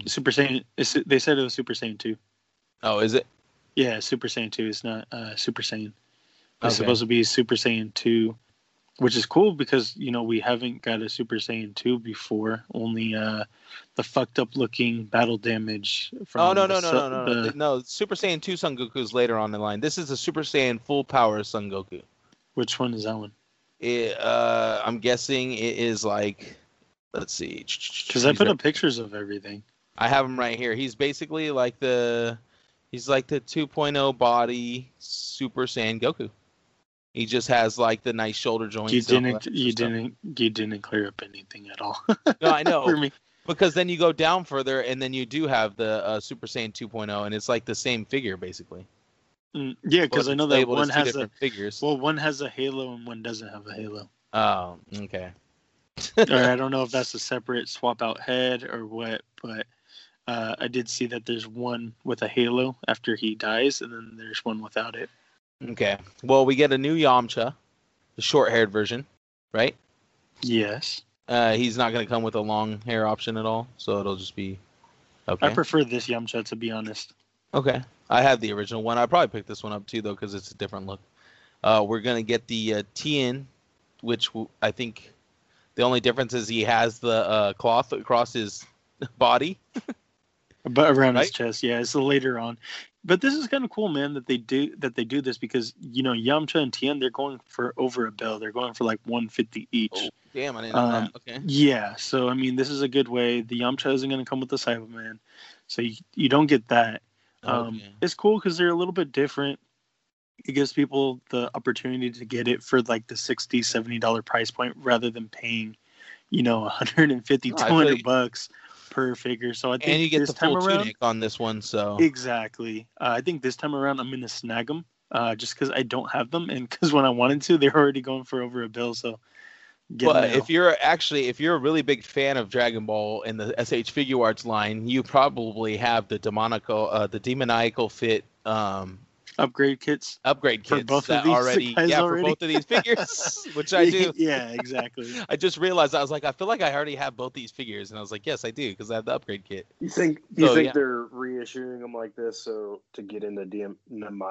Super Saiyan. They said it was Super Saiyan two. Oh, is it? Yeah, Super Saiyan two is not uh, Super Saiyan. It's Okay. supposed to be Super Saiyan two, which is cool because you know we haven't got a Super Saiyan two before. Only uh, the fucked up looking battle damage. From Oh no the no no su- no no no the- The- no! Super Saiyan 2 Son Goku is later on the line. This is a Super Saiyan Full Power Son Goku. Which one is that one? It, uh, I'm guessing it is like, let's see. Because I put up pictures of everything. I have him right here. He's basically like the, he's like the 2.0 body Super Saiyan Goku. He just has like the nice shoulder joints. You didn't. You stuff. didn't. You didn't clear up anything at all. No, I know. For me. Because then you go down further, and then you do have the uh, Super Saiyan 2.0, and it's like the same figure basically. Mm, yeah, because I know that one has a different figures. well, one has a halo and one doesn't have a halo. Oh, okay. Or I don't know if that's a separate swap out head or what, but uh, I did see that there's one with a halo after he dies, and then there's one without it. Okay. Well, we get a new Yamcha, the short-haired version, right? Yes, Uh, he's not going to come with a long hair option at all, so it'll just be okay. I prefer this Yamcha to be honest. okay. I have the original one. I probably picked this one up too, though, because it's a different look. Uh, we're gonna get the uh, Tien, which w- I think the only difference is he has the uh, cloth across his body. But around his chest, yeah, it's later on. But this is kind of cool, man, that they do that they do this because you know Yamcha and Tien they're going for over a bill. They're going for like 150 each. Oh, damn, I didn't know Um, that. Okay. Yeah, so I mean, this is a good way. The Yamcha isn't going to come with the Saibaman, so you, you don't get that. Um, Okay. It's cool because they're a little bit different. It gives people the opportunity to get it for like the 60 70 dollar price point rather than paying, you know, 150 Oh, 200 you. bucks per figure. So I think And you get this the time full around, tunic on this one, so exactly. Uh, I think this time around I'm to snag them uh, just because I don't have them and because when I wanted to, they're already going for over a bill. So, But if you're actually if you're a really big fan of Dragon Ball and the SH Figuarts line, you probably have the demonical uh, the demoniacal fit um upgrade kits upgrade For kits both of that these already yeah already? for both of these figures, which I do. yeah, exactly. I just realized I was like I feel like I already have both these figures, and I was like yes I do because I have the upgrade kit. You think you So, think yeah. they're reissuing them like this so to get into DM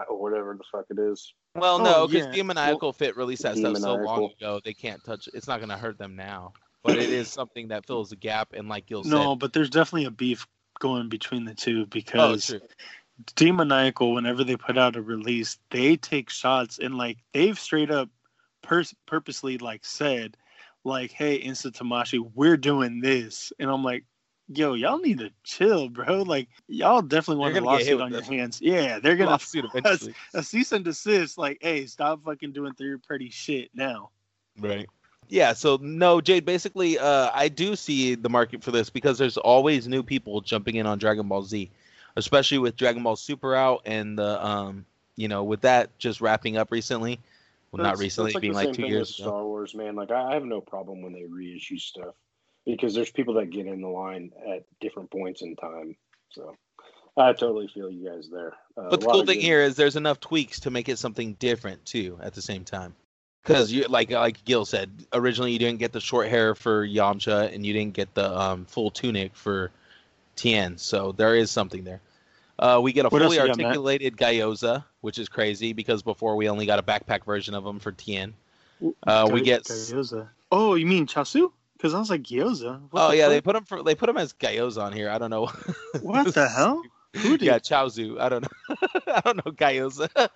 or whatever the fuck it is? Well, Oh, no, because yeah. demoniacal fit released that stuff so long ago they can't touch. It's not going to hurt them now, but it is something that fills a gap. And like Gil No, said, but there's definitely a beef going between the two oh, because true. Demoniacal, whenever they put out a release, they take shots and like they've straight up pers- purposely like said, like, "Hey, Insta Tamashii, we're doing this," and I'm like, "Yo, y'all need to chill, bro. Like, y'all definitely want a gonna get hit lawsuit on your this. hands. Yeah, they're gonna lawsuit eventually. a cease and desist. Like, hey, stop fucking doing third party shit now." Right. Yeah, so no, Jade, basically, uh, I do see the market for this because there's always new people jumping in on Dragon Ball Z, especially with Dragon Ball Super out and the, um, you know, with that just wrapping up recently. Well, not recently, that's being like two years ago. Star Wars, man. Like I I have no problem when they reissue stuff because there's people that get in the line at different points in time. So I totally feel you guys there. Uh, But the cool thing good- here is there's enough tweaks to make it something different too at the same time. Because you like like Gil said, originally you didn't get the short hair for Yamcha and you didn't get the um, full tunic for Tien, so there is something there. Uh, we get a What fully you got, Matt? articulated Gyoza, which is crazy because before we only got a backpack version of them for Tien. Uh, we get gyoza. Oh, you mean Chaozu? Because I was like gyoza. What oh the yeah, they put them for they put them as Gyoza on here. I don't know. What the hell? Who did? yeah, Chaozu. I don't know. I don't know Gyoza.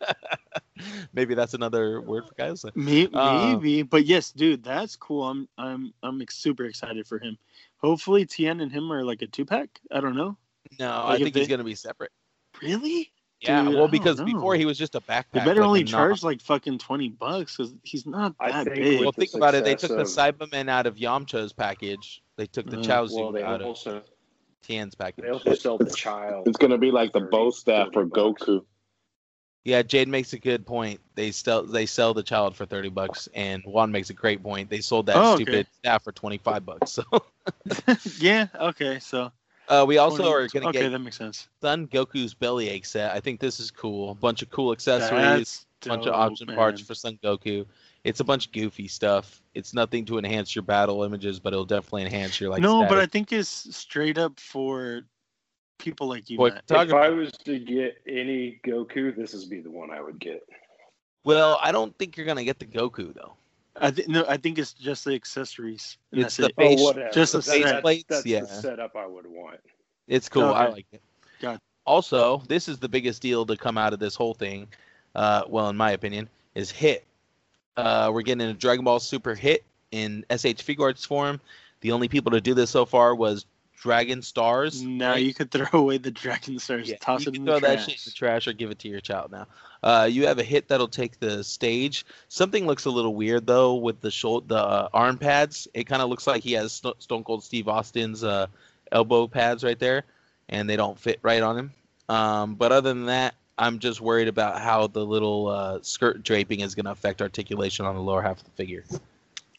Maybe that's another word for Gyoza. Me- Um, Maybe, but yes, dude, that's cool. I'm I'm I'm super excited for him. Hopefully, Tien and him are like a two pack. I don't know. No, I Like, if think he's gonna be separate. Really? Yeah, Dude, well, because before he was just a backpack. They better like only non- charge like fucking twenty bucks because he's not that think big. Well, with the think about it. They took success the of- Saibamen out of Yamcha's package. They took the Mm. Chaozu well, they out of also Tien's package. they also sell the child. It's gonna be like the for bow staff for bucks. Goku. Yeah, Jade makes a good point. They sell they sell the child for thirty bucks, and Juan makes a great point. They sold that Oh, okay. stupid staff for twenty five bucks. So yeah. Okay. So. Uh, we also 20 are gonna okay, get that makes sense. Son Goku's bellyache set. I think this is cool. A bunch of cool accessories, That's bunch of dope, option parts for Son Goku. It's a bunch of goofy stuff. It's nothing to enhance your battle images, but it'll definitely enhance your like. no, but I think it's straight up for people like you. Boy, Matt. talk If I was to get any Goku, this would be the one I would get. well, I don't think you're gonna get the Goku though. I think no, I think it's just the accessories. and It's the it. face- oh, whatever. just the that's, set. plates, that's yeah. the setup I would want. It's cool. I like it. Got it. Also, this is the biggest deal to come out of this whole thing. Uh, well, in my opinion, is hit. Uh, we're getting a Dragon Ball Super hit in SH Figuarts form. The only people to do this so far was Dragon Stars. Now right? you could throw away the Dragon Stars, Yeah, toss it in throw the that trash. shit in the trash or give it to your child now. Uh, you have a hit that'll take the stage. Something looks a little weird though with the shoulder, the uh, arm pads. It kind of looks like he has Sto- Stone Cold Steve Austin's uh, elbow pads right there, and they don't fit right on him. Um, but other than that, I'm just worried about how the little uh, skirt draping is going to affect articulation on the lower half of the figure.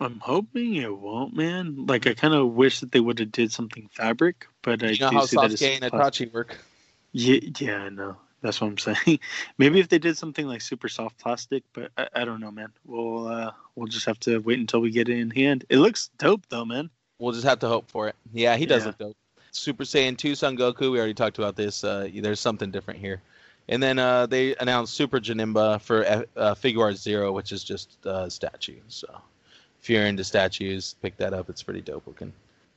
I'm hoping it won't, man. Like I kind of wish that they would have did something fabric, but I You know do how see that it's Sasuke and. Itachi work. Yeah, yeah, I know. That's what I'm saying. Maybe if they did something like super soft plastic, but I, I don't know, man. We'll uh, we'll just have to wait until we get it in hand. It looks dope though, man. We'll just have to hope for it. Yeah, he does Yeah. look dope. Super Saiyan 2 Son Goku, we already talked about this. Uh, there's something different here. And then uh, they announced Super Janemba for F- uh, Figuarts Zero, which is just a statue. So if you're into statues, pick that up. It's pretty dope looking.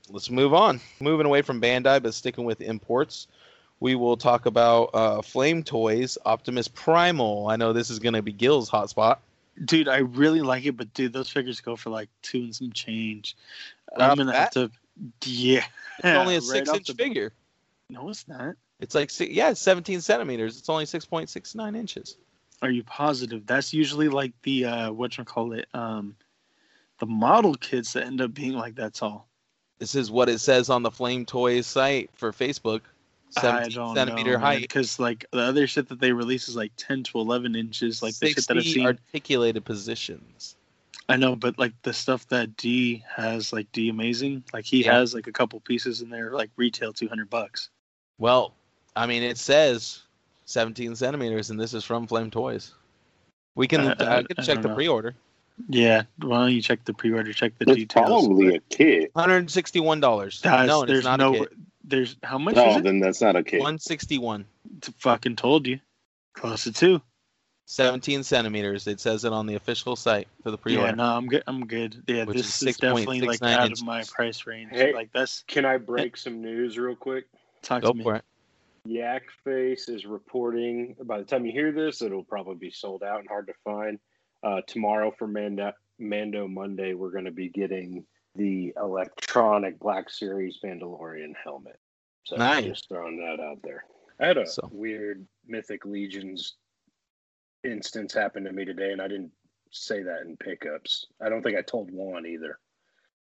Let's move on. Moving away from Bandai, but sticking with imports, we will talk about uh, Flame Toys Optimus Primal. I know this is going to be Gil's hotspot. Dude, I really like it, but dude, those figures go for like two and some change. Right I'm gonna have to, yeah. It's only a right six-inch the- figure. No, it's not. It's like, yeah, it's 17 centimeters. It's only 6.69 inches. Are you positive? That's usually like the uh, what you call it, um, the model kits that end up being like that tall. This is what it says on the Flame Toys site for Facebook. I 17 don't centimeter height. because like the other shit that they release is like ten to eleven inches, like the shit that I've seen. articulated positions. I know, but like the stuff that D has, like D Amazing, like he Yeah. has like a couple pieces in there, like retail two hundred bucks. Well, I mean, it says 17 centimeters, and this is from Flame Toys. We can, uh, I- I can check the know. pre-order. Yeah, why don't you check the pre-order? Check the It's details. probably a kit. $161. No, there's it's not no. a kit. There's how much No, is it? then that's not a kit. 161. Fucking told you. Close to two. 17 centimeters. It says it on the official site for the pre-order. Yeah, no, I'm good. I'm good. Yeah, Which this is is definitely like 6.69 out of my price range. Hey. Like that's Can I break some news real quick? talk Go to me. for it. Yak Face is reporting. By the time you hear this, it'll probably be sold out and hard to find. Uh, tomorrow for Mando, Mando Monday, we're going to be getting the electronic Black Series Mandalorian helmet. So Nice. just throwing that out there. I had a So- weird Mythic Legions instance happen to me today, and I didn't say that in pickups. I don't think I told Juan either.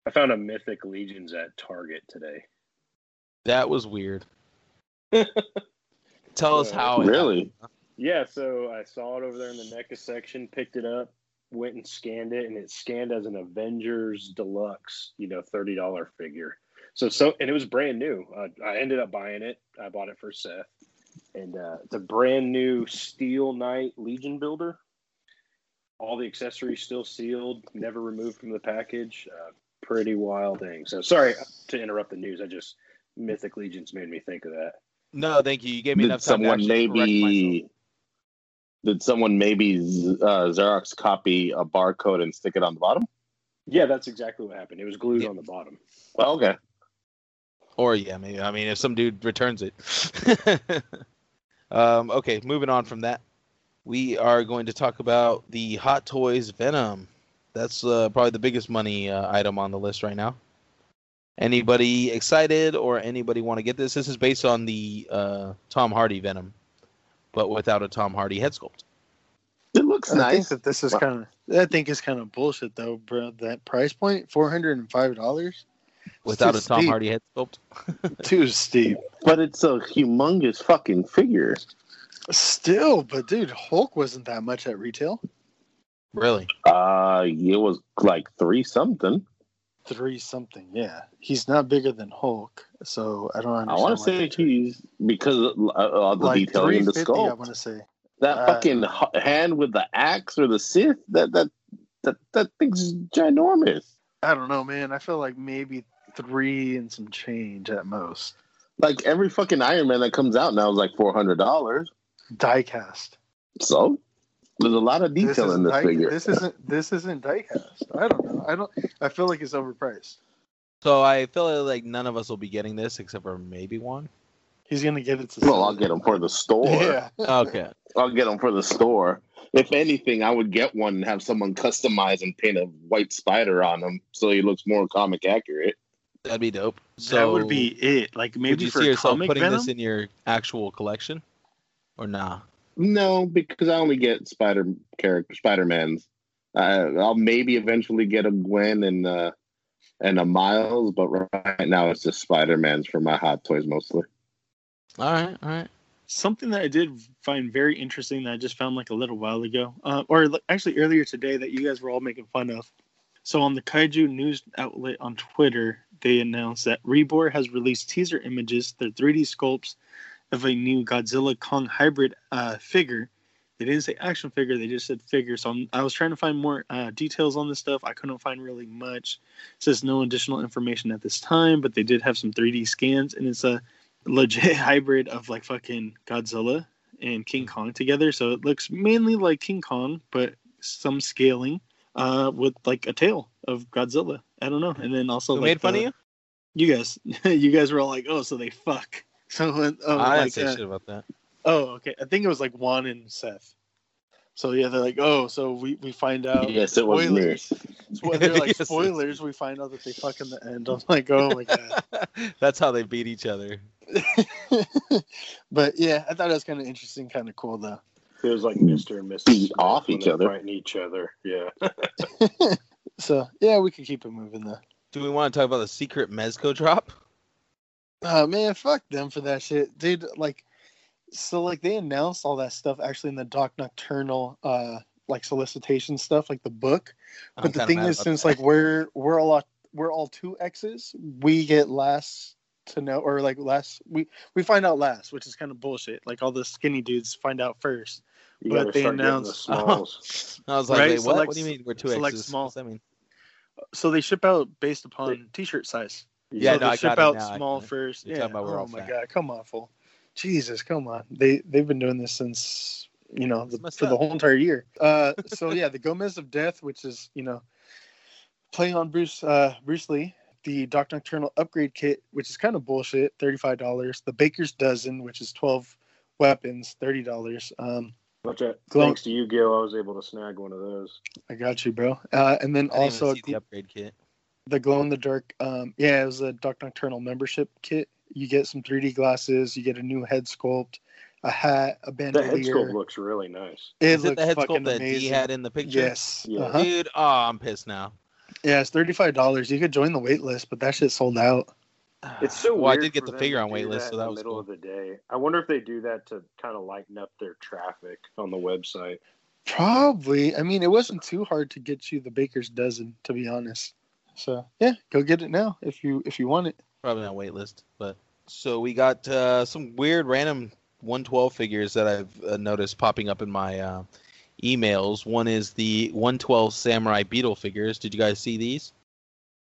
I found a Mythic Legions at Target today. That was weird. Tell us how. it Really? Yeah, so I saw it over there in the NECA section, picked it up, went and scanned it, and it scanned as an Avengers Deluxe, you know, thirty dollar figure. So so, and it was brand new. Uh, I ended up buying it. I bought it for Seth, and uh, it's a brand new Steel Knight Legion builder. All the accessories still sealed, never removed from the package. Uh, pretty wild thing. So sorry to interrupt the news. I just Mythic Legions made me think of that. No, thank you. You gave me Did enough time someone actually correct myself. maybe? Did someone maybe uh, Xerox copy a barcode and stick it on the bottom? Yeah, that's exactly what happened. It was glued Yeah. on the bottom. Well, okay. Or yeah, maybe. I mean, if some dude returns it. um, okay, moving on from that, we are going to talk about the Hot Toys Venom. That's uh, probably the biggest money uh, item on the list right now. Anybody excited or anybody want to get this? This is based on the uh, Tom Hardy Venom, but without a Tom Hardy head sculpt. It looks I think nice. that this is Wow. kind of. I think it's kind of bullshit though, bro. That price point, four hundred and five dollars, Without a Tom steep. Hardy head sculpt. too steep. But it's a humongous fucking figure. Still, but dude, Hulk wasn't that much at retail. Really? Uh, it was like three something. Three something, yeah. He's not bigger than Hulk, so I don't understand. I want to say he's because of uh, all the like detailing in the skull. I want to say. That uh, fucking hand with the axe or the Sith, that that that that thing's ginormous. I don't know, man. I feel like maybe three and some change at most. Like every fucking Iron Man that comes out now is like four hundred dollars. Diecast. So there's a lot of detail in this die- figure. This isn't this isn't diecast. I don't know. I don't. I feel like it's overpriced. So I feel like none of us will be getting this except for maybe one. He's gonna get it to. well, I'll get them for the store. Yeah. Okay. I'll get them for the store. If anything, I would get one and have someone customize and paint a white spider on him so he looks more comic accurate. That'd be dope. So that would be it. Like would maybe you for see yourself comic putting Venom. this in your actual collection, or nah? No, because I only get Spider character Spider Mans. Uh, I'll maybe eventually get a Gwen and uh, and a Miles, but right now it's just Spider Mans for my hot toys mostly. All right, all right. Something that I did find very interesting that I just found like a little while ago, uh, or actually earlier today, that you guys were all making fun of. So on the Kaiju news outlet on Twitter, they announced that Reborn has released teaser images, their 3D sculpts of a new Godzilla Kong hybrid uh, figure. They didn't say action figure; they just said figure. So I'm, I was trying to find more uh, details on this stuff. I couldn't find really much. It says no additional information at this time, but they did have some 3D scans, and it's a legit hybrid of like fucking Godzilla and King Kong together. So it looks mainly like King Kong, but some scaling uh, with like a tail of Godzilla. I don't know. And then also Who like made fun the- of You you? guys, you guys were all like, "Oh, so they fuck." So when, oh, I didn't say uh, shit about that. oh, okay. I think it was like Juan and Seth. So yeah, they're like, "Oh, so we we find out." yes, it was me. spoilers. So they're like Yes, spoilers. We find out that they fuck in the end. I'm like, oh my god. That's how they beat each other. but yeah, I thought it was kind of interesting, kind of cool though. It was like Mister and Mrs. Beat off each other. fighting each other. Yeah. So yeah, we can keep it moving though. Do we want to talk about the secret Mezco drop? Oh man, fuck them for that shit, dude. Like, so like they announced all that stuff actually in the Doc Nocturnal uh like solicitation stuff, like the book. I'm But the thing is, since that. like we're we're all lot- we're all two X's, we get last to know, or like last we we find out last, which is kind of bullshit. Like all the skinny dudes find out first. You But they start getting the announced- smalls. I was like, Right, wait, what? like- what do you mean we're two so like X's? small. What's that mean? So they ship out based upon T-shirt size. Yeah, so no, they I ship got it out now, small actually. first. You're yeah. about oh my fat. god, come on, fool. Jesus, come on. They they've been doing this since you know the, messed for the whole entire year. Uh, so yeah, the Gomez of Death, which is you know playing on Bruce uh, Bruce Lee. The Doc Nocturnal upgrade kit, which is kind of bullshit, thirty five dollars. The Baker's dozen, which is twelve weapons, thirty dollars. Um, Watch out. Glow- Thanks to you, Gil, I was able to snag one of those. I got you, bro. Uh, and then I didn't also even see the upgrade kit. The glow in the dark um yeah it was a Dark Nocturnal membership kit you get some 3d glasses you get a new head sculpt a hat a band. The head sculpt looks really nice. it Is it the head sculpt that amazing D had in the picture? yes Yeah. uh-huh. Dude, oh, I'm pissed now. yeah it's $35 you could join the wait list but that shit sold out It's so well, I did get the figure on wait list, that so that the was middle cool. of the day. I wonder if they do that to kind of lighten up their traffic on the website. probably i mean it wasn't too hard to get you the baker's dozen to be honest so yeah go get it now if you if you want it Probably on waitlist, but so we got uh, some weird random 112 figures that I've uh, noticed popping up in my uh, emails. One is the 112 Samurai Beetle figures. Did you guys see these?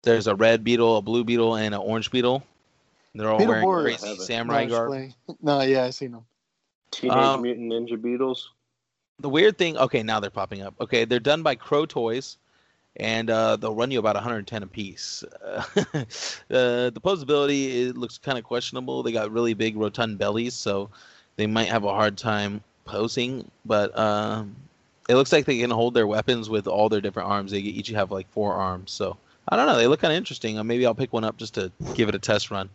There's a red beetle, a blue beetle, and an orange beetle. They're all wearing Beetleborgs. crazy samurai no, garb. explain. no yeah i seen them Teenage Um, Mutant Ninja Beetles. The weird thing, okay, now they're popping up. Okay, they're done by Crow Toys, and uh, they'll run you about 110 a piece. Uh, uh, the posability it looks kind of questionable. They got really big rotund bellies, so they might have a hard time posing. But um, it looks like they can hold their weapons with all their different arms. They each have like four arms, so I don't know. They look kind of interesting. Uh, maybe I'll pick one up just to give it a test run.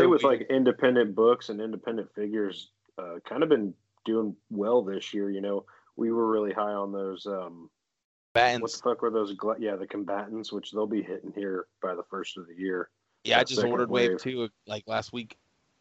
Say with like independent books and independent figures, uh, kind of been doing well this year. You know, we were really high on those. Um, Combatants. what the fuck were those? Gla- yeah, the combatants, which they'll be hitting here by the first of the year. yeah, I just ordered Wave wave. Two like last week.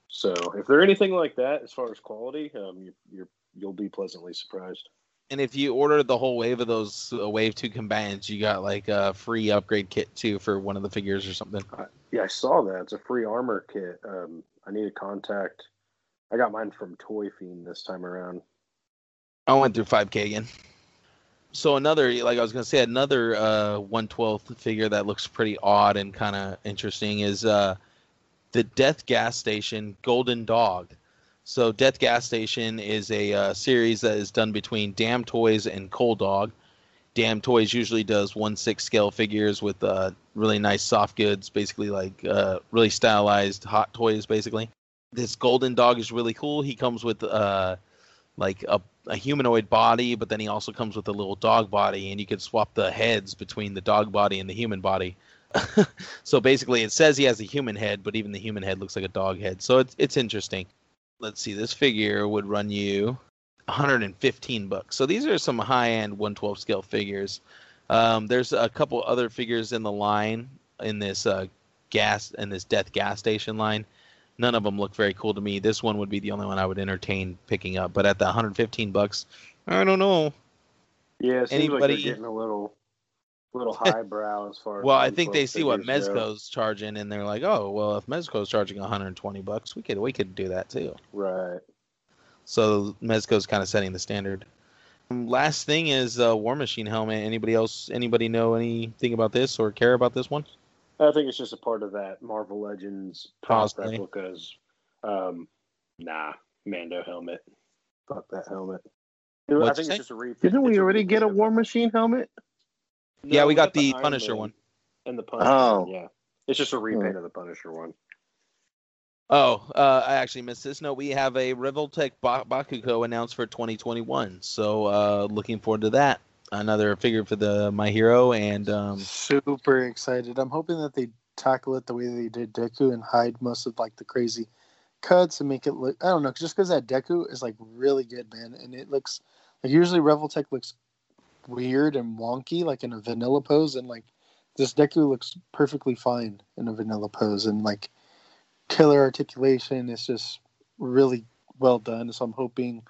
So if they're anything like that as far as quality, um, you, you're you'll be pleasantly surprised. And if you order the whole wave of those uh, Wave Two combatants, you got like a free upgrade kit too for one of the figures or something. Yeah, I saw that. It's a free armor kit. Um, I need to contact. I got mine from Toy Fiend this time around. I went through 5K again. So another, like I was gonna say, another uh, 112th figure that looks pretty odd and kind of interesting is uh, the Death Gas Station Golden Dog. So Death Gas Station is a uh, series that is done between Damtoys and Cold Dog. Damtoys usually does one six scale figures with uh, really nice soft goods, basically like uh, really stylized hot toys, basically. This Golden Dog is really cool. He comes with uh, like a, a humanoid body, but then he also comes with a little dog body, and you can swap the heads between the dog body and the human body. so basically, it says he has a human head, but even the human head looks like a dog head. So it's it's interesting. Let's see, this figure would run you 115 bucks. So these are some high-end 112 scale figures. Um, there's a couple other figures in the line in this uh, gas in this death gas station line. None of them look very cool to me. This one would be the only one I would entertain picking up. But at the 115 bucks, I don't know. Yeah, it like Anybody- they're getting a little, little highbrow as far as. Well, I think they see what go. Mezco's charging, and they're like, "Oh, well, if Mezco's charging 120 bucks, we could we could do that too." Right. So Mezco's kind of setting the standard. Um, Last thing is uh, War Machine helmet. Anybody else? Anybody know anything about this or care about this one? I think it's just a part of that Marvel Legends prop Possibly. replicas. Um, nah, Mando helmet. Fuck that helmet. I What'd think it's say? just a re- Didn't we it's already get a War. Machine helmet? Yeah, No, we got the Iron Punisher Man one. And the Punisher. Oh. one, yeah. It's just a repaint of the Punisher one. Oh, uh, I actually missed this. No, we have a Revoltech ba- Bakugo announced for 2021. So uh, looking forward to that. Another figure for the My Hero, and um, Super excited. I'm hoping that they tackle it the way they did Deku and hide most of like the crazy cuts and make it look. I don't know, just because that Deku is like really good, man, and it looks like usually Revoltech looks weird and wonky, like in a vanilla pose, and like this Deku looks perfectly fine in a vanilla pose, and like killer articulation is just really well done. So I'm hoping,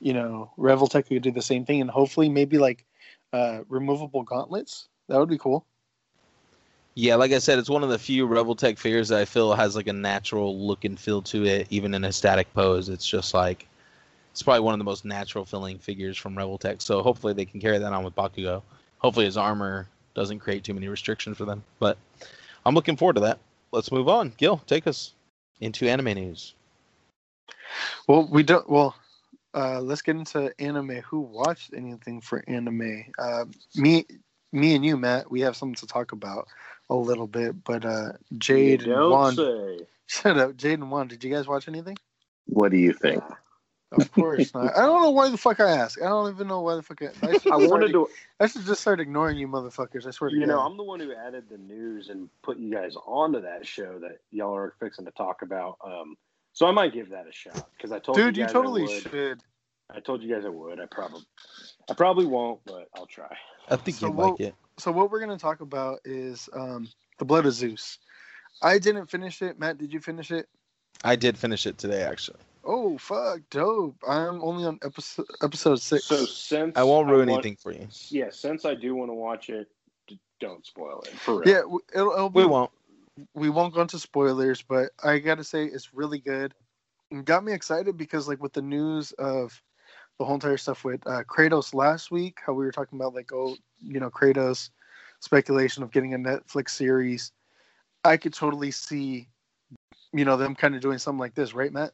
you know, Revoltech could do the same thing, and hopefully maybe like uh, removable gauntlets. That would be cool. yeah, like I said, it's one of the few Revoltech figures that I feel has like a natural look and feel to it, even in a static pose. It's just like it's probably one of the most natural feeling figures from Revoltech. So hopefully they can carry that on with Bakugo. Hopefully his armor doesn't create too many restrictions for them. But I'm looking forward to that. Let's move on. Gil, take us into anime news. Well, we don't. Well, uh, let's get into anime. Who watched anything for anime? Uh, me, me and you, Matt. We have something to talk about a little bit. But uh, Jade You and don't Juan. say. Shut up, Jade and Juan. Did you guys watch anything? What do you think? Of course not. I don't know why the fuck I ask. I don't even know why the fuck I. I, should I just wanted start- to. I should just start ignoring you, motherfuckers. I swear to You know, God. I'm the one who added the news and put you guys onto that show that y'all are fixing to talk about. Um, so I might give that a shot because I told Dude, you you totally I should. I told you guys I would. I probably, I probably won't, but I'll try. I think So you'd what- like it. So what we're gonna talk about is um, the Blood of Zeus. I didn't finish it. Matt, did you finish it? I did finish it today, actually. Oh fuck, dope! I'm only on episode episode six. So since I won't ruin want- anything for you. Yeah, since I do want to watch it, don't spoil it for real. yeah, it'll, it'll be, We won't. We won't go into spoilers, but I gotta say it's really good. It got me excited because like with the news of the whole entire stuff with uh, Kratos last week, how we were talking about like oh you know Kratos speculation of getting a Netflix series, I could totally see you know them kind of doing something like this, right, Matt?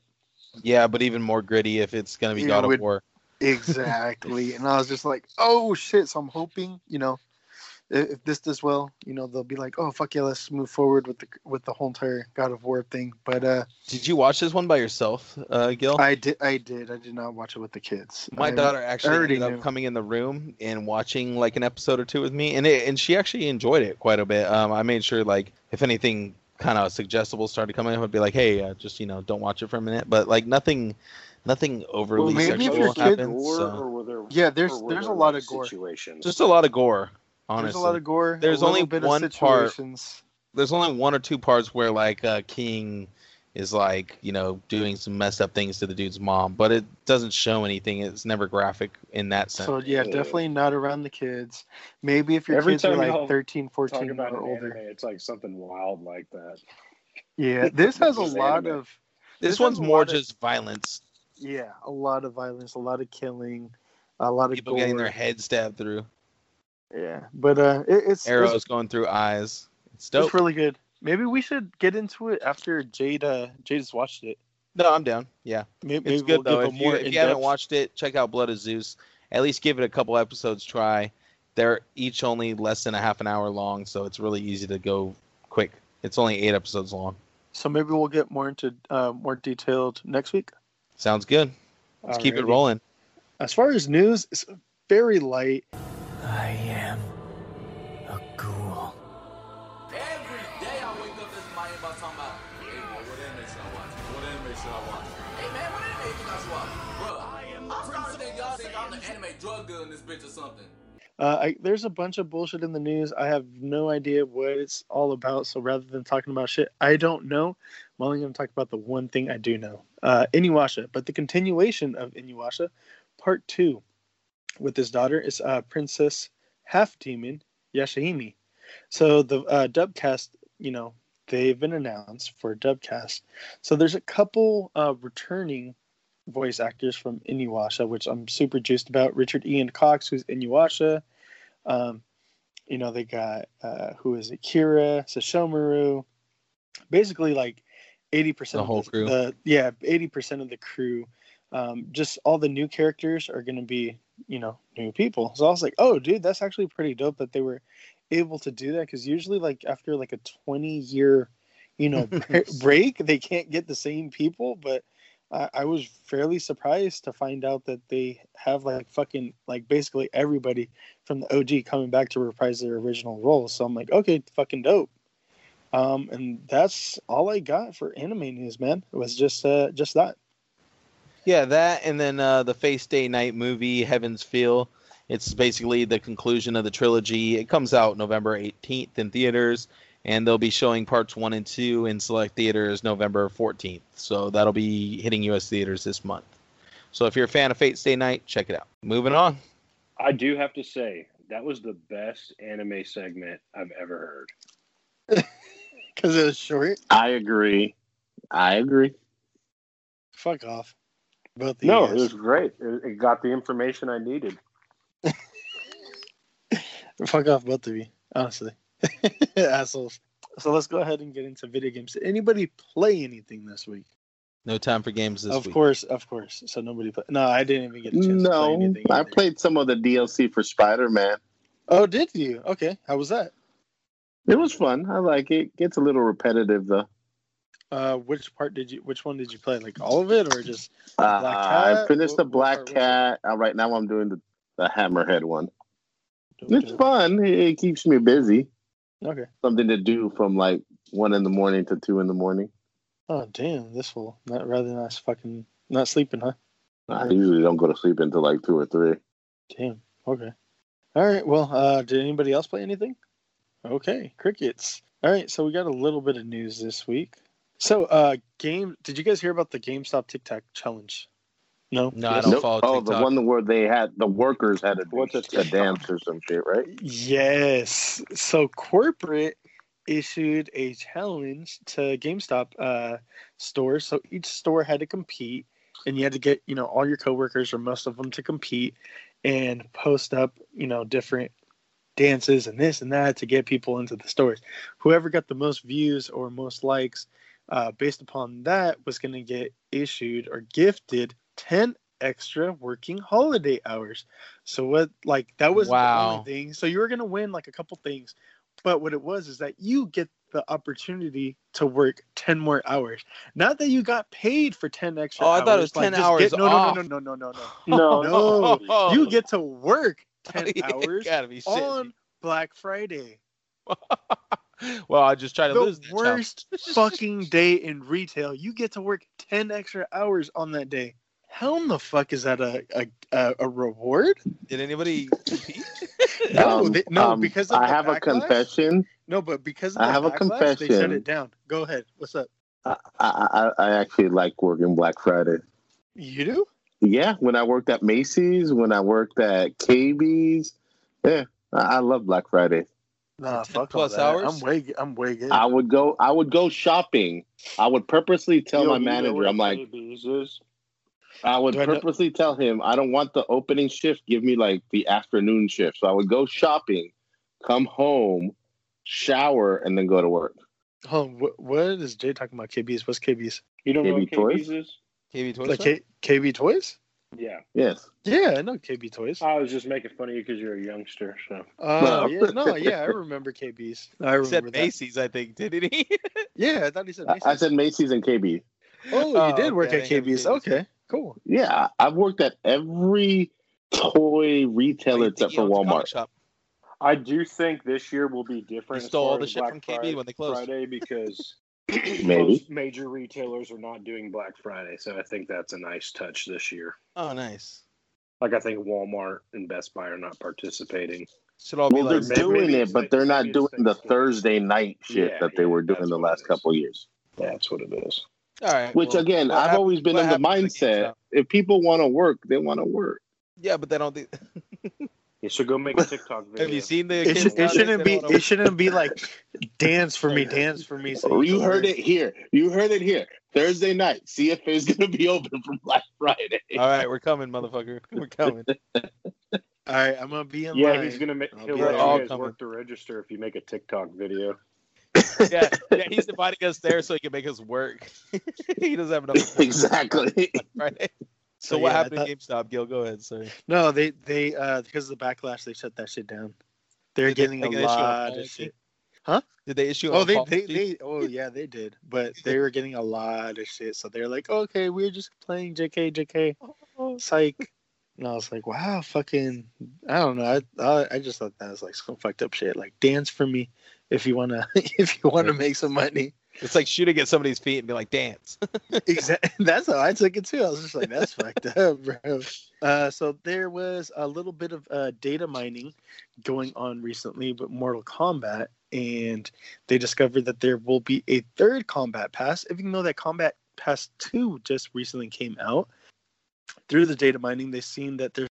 Yeah, but even more gritty if it's gonna be God of War. Exactly. and I was just like, oh shit. So I'm hoping, you know, if, if this does well, you know, they'll be like, oh fuck yeah, let's move forward with the with the whole entire God of War thing. But uh Did you watch this one by yourself, uh, Gil? I did I did. I did not watch it with the kids. My I- daughter actually already ended up knew. coming in the room and watching like an episode or two with me, and it, and she actually enjoyed it quite a bit. Um, I made sure like if anything kind of suggestible started coming, up, I would be like, hey, uh, just you know, don't watch it for a minute. But like nothing, nothing overly maybe if sexual your kid- happens. Gore, so- there? Yeah, there's there's a lot of gore. situations. Just a lot of gore. Honestly, There's a lot of gore. There's a only bit one of part- there's only one or two parts where like uh, King is like you know doing some messed up things to the dude's mom, but it doesn't show anything. It's never graphic in that sense. So yeah, definitely not around the kids. Maybe if your Every kids are like y'all 13, 14 about or an older. anime, it's like something wild like that. Yeah, this has a lot anime. of this, has one's more lot of- just violence. yeah, a lot of violence, a lot of killing, a lot of People getting their head stabbed through, Yeah, but uh, it, it's arrows It's, going through eyes. It's dope. it's really good. Maybe we should get into it after Jade. Uh, Jade has watched it. no, I'm down. Yeah. Maybe, It's maybe good we'll though. give a If you, if you haven't watched it, check out Blood of Zeus. At least give it a couple episodes try. They're each only less than a half an hour long, so it's really easy to go quick. It's only eight episodes long. So maybe we'll get more into uh, more detailed next week. Sounds good. Let's keep it rolling. As far as news, it's very light. Drug dealer in this bitch or something. Uh, I, there's a bunch of bullshit in the news. I have no idea what it's all about. So rather than talking about shit I don't know, I'm only going to talk about the one thing I do know. Uh, Inuyasha, but the continuation of Inuyasha, part two, with his daughter is uh, Princess Half Demon Yashahime. So the uh, dubcast, you know, they've been announced for dubcast. So there's a couple uh, returning voice actors from Inuyasha, which I'm super juiced about. Richard Ian Cox, who's Inuyasha. Um, you know, they got uh, who is Akira, Kira, Sesshomaru. Basically, like eighty percent The of whole the, crew. the yeah, eighty percent of the crew. Um, just all the new characters are going to be, you know, new people. So I was like, oh, dude, that's actually pretty dope that they were able to do that because usually, like after like a twenty year, you know, break, they can't get the same people. But I, was fairly surprised to find out that they have like fucking like basically everybody from the OG coming back to reprise their original roles. So I'm like, okay, fucking dope. Um, and that's all I got for anime news, man. It was just uh just that. Yeah, that and then uh, the Fate Stay Night movie, Heaven's Feel. It's basically the conclusion of the trilogy. It comes out November 18th in theaters, and they'll be showing parts one and two in select theaters November 14th. So that'll be hitting U.S. theaters this month. So if you're a fan of Fate Stay Night, check it out. Moving on. I do have to say that was the best anime segment I've ever heard. Because it was short. I agree. I agree. Fuck off. Both of No, you it was great. It, it got the information I needed. Fuck off, both of you. Honestly, assholes. So let's go ahead and get into video games. Did anybody play anything this week? No time for games this of week. Of course, of course. So nobody. Play- no, I didn't even get a chance to play No, anything. I either. played some of the DLC for Spider Man. Oh, did you? Okay, how was that? It was fun. I like it. Gets a little repetitive though. Uh, which part did you? Which one did you play? Like all of it, or just? Uh, Black I finished the What- what Black part was it? Cat. Uh, right now, I'm doing the, the Hammerhead one. Dope, It's dope. fun. It, it keeps me busy. Okay. Something to do from like one in the morning to two in the morning. Oh damn, this fool. Not rather nice. Fucking not sleeping, huh? I usually don't go to sleep until like two or three. Damn. Okay. All right. Well, uh, did anybody else play anything? Okay, crickets. All right. So we got a little bit of news this week. So, uh, game. Did you guys hear about the GameStop TikTok challenge? No. No, I don't Nope. follow Oh, the one where they had the workers had to What's a a dance or some shit, right? Yes. So corporate issued a challenge to GameStop uh, stores. So each store had to compete, and you had to get you know all your coworkers or most of them to compete and post up you know different dances and this and that to get people into the stores. Whoever got the most views or most likes, uh, based upon that, was going to get issued or gifted ten extra working holiday hours. So what like that was the only thing. So you were gonna win like a couple things, but what it was is that you get the opportunity to work ten more hours. Not that you got paid for ten extra. Oh, I thought it was 10 hours Get, no, off. no, no, no, no, no, no, No, no. You get to work ten hours gotta be on. Black Friday. well, I just try to The lose. that challenge. worst fucking day in retail. You get to work ten extra hours on that day. How in the fuck is that a a, a, a reward? Did anybody compete? No, Um, they, no, um, because of I the have a confession. No, but because of I the have a confession, they shut it down. Go ahead. What's up? I, I, I actually like working Black Friday. You do? Yeah, when I worked at Macy's, when I worked at KB's, yeah, I, I love Black Friday. Nah, fuck plus all that. hours? I'm way, I'm way good. I would go, I would go shopping. I would purposely tell Yo, my manager, I'm like, KB's is? I would Do I purposely tell him I don't want the opening shift. Give me like the afternoon shift. So I would go shopping, come home, shower, and then go to work. Oh, what, what is Jay talking about? KB's? What's KB's? You don't know what KB Toys? KB's is? KB Toy Like K, KB Toys? Yeah. Yes. Yeah, I know KB Toys. I was just making fun of you because you're a youngster. So Oh, No. yeah, no, yeah, I remember KB's. I He said remember that. Macy's, I think, didn't he? Yeah, I thought he said Macy's. I said Macy's and KB. oh, you Oh, did work okay, at I KB's. KB's. Okay, cool. Yeah, I've worked at every toy retailer except for owns a comic Walmart. shop? I do think this year will be different. You stole all the as shit Black from KB Friday, when they closed. Friday because Maybe. most major retailers are not doing Black Friday, so I think that's a nice touch this year. Oh, nice. Like I think Walmart and Best Buy are not participating. Should all be Well, they're doing it, but like- they're not doing the Thursday night shit Yeah, that they yeah, were doing the last couple years. That's what it is. All right. Which well, again, I've happened- always been in the mindset: GameStop? if people want to work, they want to work. Yeah, but they don't. Think... You should go make a TikTok video. Have you seen the? It, should, it shouldn't be. wanna- It shouldn't be like dance for me, dance for me. So Oh, you heard it here. You heard it here. Thursday night, CFA is going to be open for Black Friday. All right, we're coming, motherfucker. We're coming. All right, I'm gonna be in Yeah, line. he's gonna make. I'll He'll let all you guys coming. work to register if you make a TikTok video. Yeah, yeah, he's inviting us there so he can make us work. he doesn't have enough. exactly. Friday. So, So, what yeah, I happened thought- to GameStop? Gil, go ahead. Sorry. No, they they uh because of the backlash, they shut that shit down. They're Did they getting a an issue on lot of shit. Did they issue? Oh, they, they they oh yeah they did, but they were getting a lot of shit. So they're like, okay, we're just playing JK JK, psych. And I was like, wow, fucking, I don't know. I I, I just thought that was like some fucked up shit. Like dance for me if you wanna if you wanna make some money. It's like shooting at somebody's feet and be like, dance. Exactly. That's how I took it too. I was just like, that's fucked up, bro. Uh, so there was a little bit of uh, data mining going on recently with Mortal Kombat, and they discovered that there will be a third Combat Pass, even though that Combat Pass 2 just recently came out. Through the data mining, they've seen that there,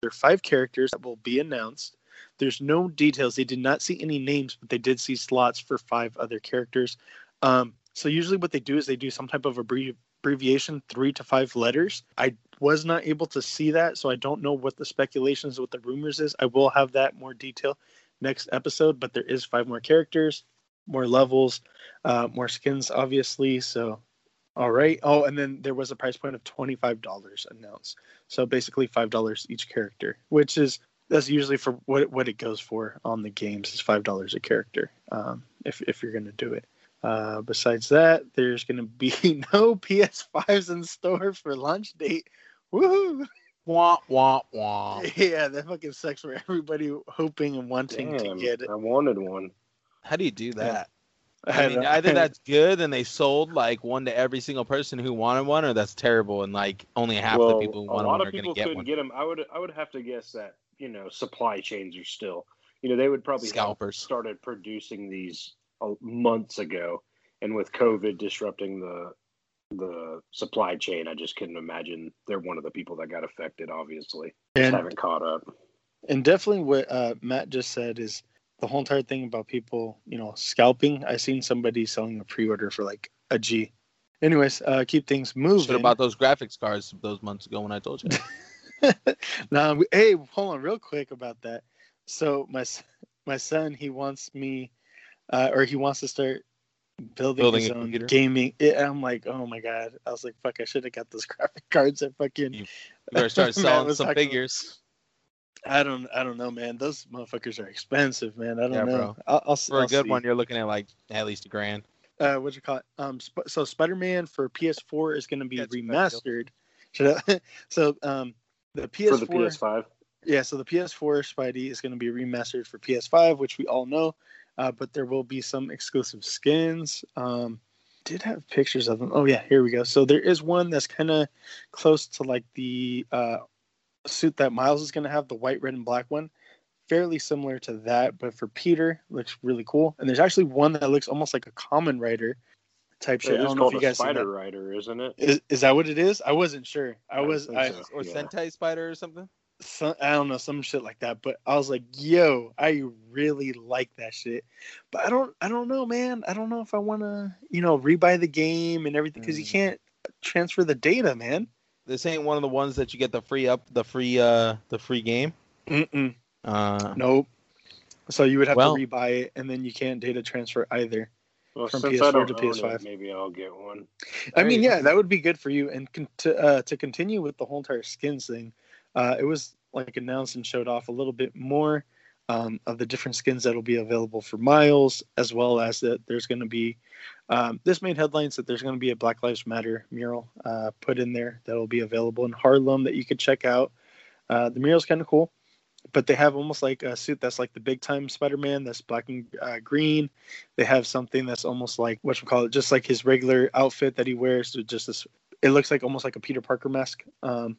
there are five characters that will be announced. There's no details. They did not see any names, but they did see slots for five other characters. Um, so usually what they do is they do some type of abbrevi- abbreviation, three to five letters. I was not able to see that, so I don't know what the speculations, what the rumors is. I will have that more detail next episode, but there is five more characters, more levels, uh, more skins, obviously. So, all right. Oh, and then there was a price point of twenty five dollars announced. So basically five dollars each character, which is that's usually for what what it goes for on the games is five dollars a character. Um, if if you're gonna do it. Uh, besides that, there's going to be no PS5s in store for launch date. Woohoo! Wah wah wah. Yeah, that fucking sucks for everybody hoping and wanting Damn, to get it. I wanted one. How do you do that? I I mean, don't- either that's good and they sold like one to every single person who wanted one, or that's terrible and like only half well, the people who wanted lot one are going to get couldn't one. get them. I would I would have to guess that you know supply chains are still you know they would probably have Scalpers. started producing these uh, months ago, and with COVID disrupting the the supply chain, I just couldn't imagine they're one of the people that got affected. Obviously, just And- haven't caught up. and definitely what uh, Matt just said is the whole entire thing about people, you know, scalping. I seen somebody selling a pre-order for like a G. Anyways, uh, keep things moving. Should have bought those graphics cards those months ago when I told you. now, hey, hold on, real quick about that. So my my son, he wants me, uh, or he wants to start building, Building his own computer? gaming. Yeah, I'm like, oh my god! I was like, fuck, I should have got those graphic cards. That fucking. You better start selling some figures I don't, I don't know, man. Those motherfuckers are expensive, man. I don't Yeah, know. bro. I'll, I'll, for I'll a good see. one. You're looking at like at least a grand. uh what you call it um Sp- so spider-man for ps4 is going to be Yeah, it's a good deal. remastered I- so um the ps4 For the PS5, yeah so the ps4 spidey is going to be remastered for ps5 which we all know uh, but there will be some exclusive skins. Um did have pictures of them. Oh yeah here we go. So there is one that's kind of close to like the uh suit that miles is going to have the white red and black one. Fairly similar to that but for peter looks really cool. And there's actually one that looks almost like a Kamen Rider type It shit. I don't know if called you a guys seen spider rider, isn't it? Is, is that what it is? I wasn't sure. I was think I, so. Or Yeah. Sentai Spider or something? some, I don't know some shit like that. But I was like, yo, I really like that shit. But I don't I don't know, man. I don't know if I want to you know rebuy the game and everything because you Mm. can't transfer the data, man. This ain't one of the ones that you get the free up the free uh the free game. Mm-mm. Uh Nope. So you would have Well- to rebuy it, and then you can't data transfer either. Well, From since PS4 I don't to PS5. it, maybe I'll get one. I mean, yeah, that would be good for you. And con- to, uh, to continue with the whole entire skins thing, uh, it was like announced and showed off a little bit more um, of the different skins that'll be available for Miles, as well as that there's going to be. Um, this made headlines that there's going to be a Black Lives Matter mural uh, put in there that'll be available in Harlem that you could check out. Uh, the mural's kind of cool, but they have almost like a suit that's like the big time Spider-Man that's black and uh, green. They have something that's almost like what you call it, just like his regular outfit that he wears. Just this, it looks like almost like a Peter Parker mask. Um,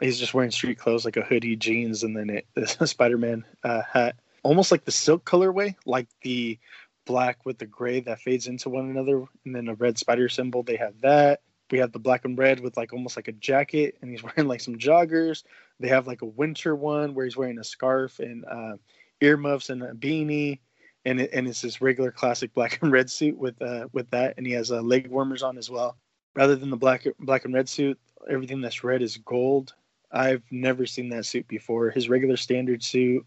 he's just wearing street clothes, like a hoodie, jeans, and then it, a Spider-Man uh, hat, almost like the silk colorway, like the black with the gray that fades into one another, and then a red spider symbol. They have that. We have the black and red with like almost like a jacket, and he's wearing like some joggers. They have like a winter one where he's wearing a scarf and uh, earmuffs and a beanie, and it, and it's this regular classic black and red suit with uh, with that, and he has uh, leg warmers on as well. Rather than the black black and red suit, everything that's red is gold. I've never seen that suit before. His regular standard suit,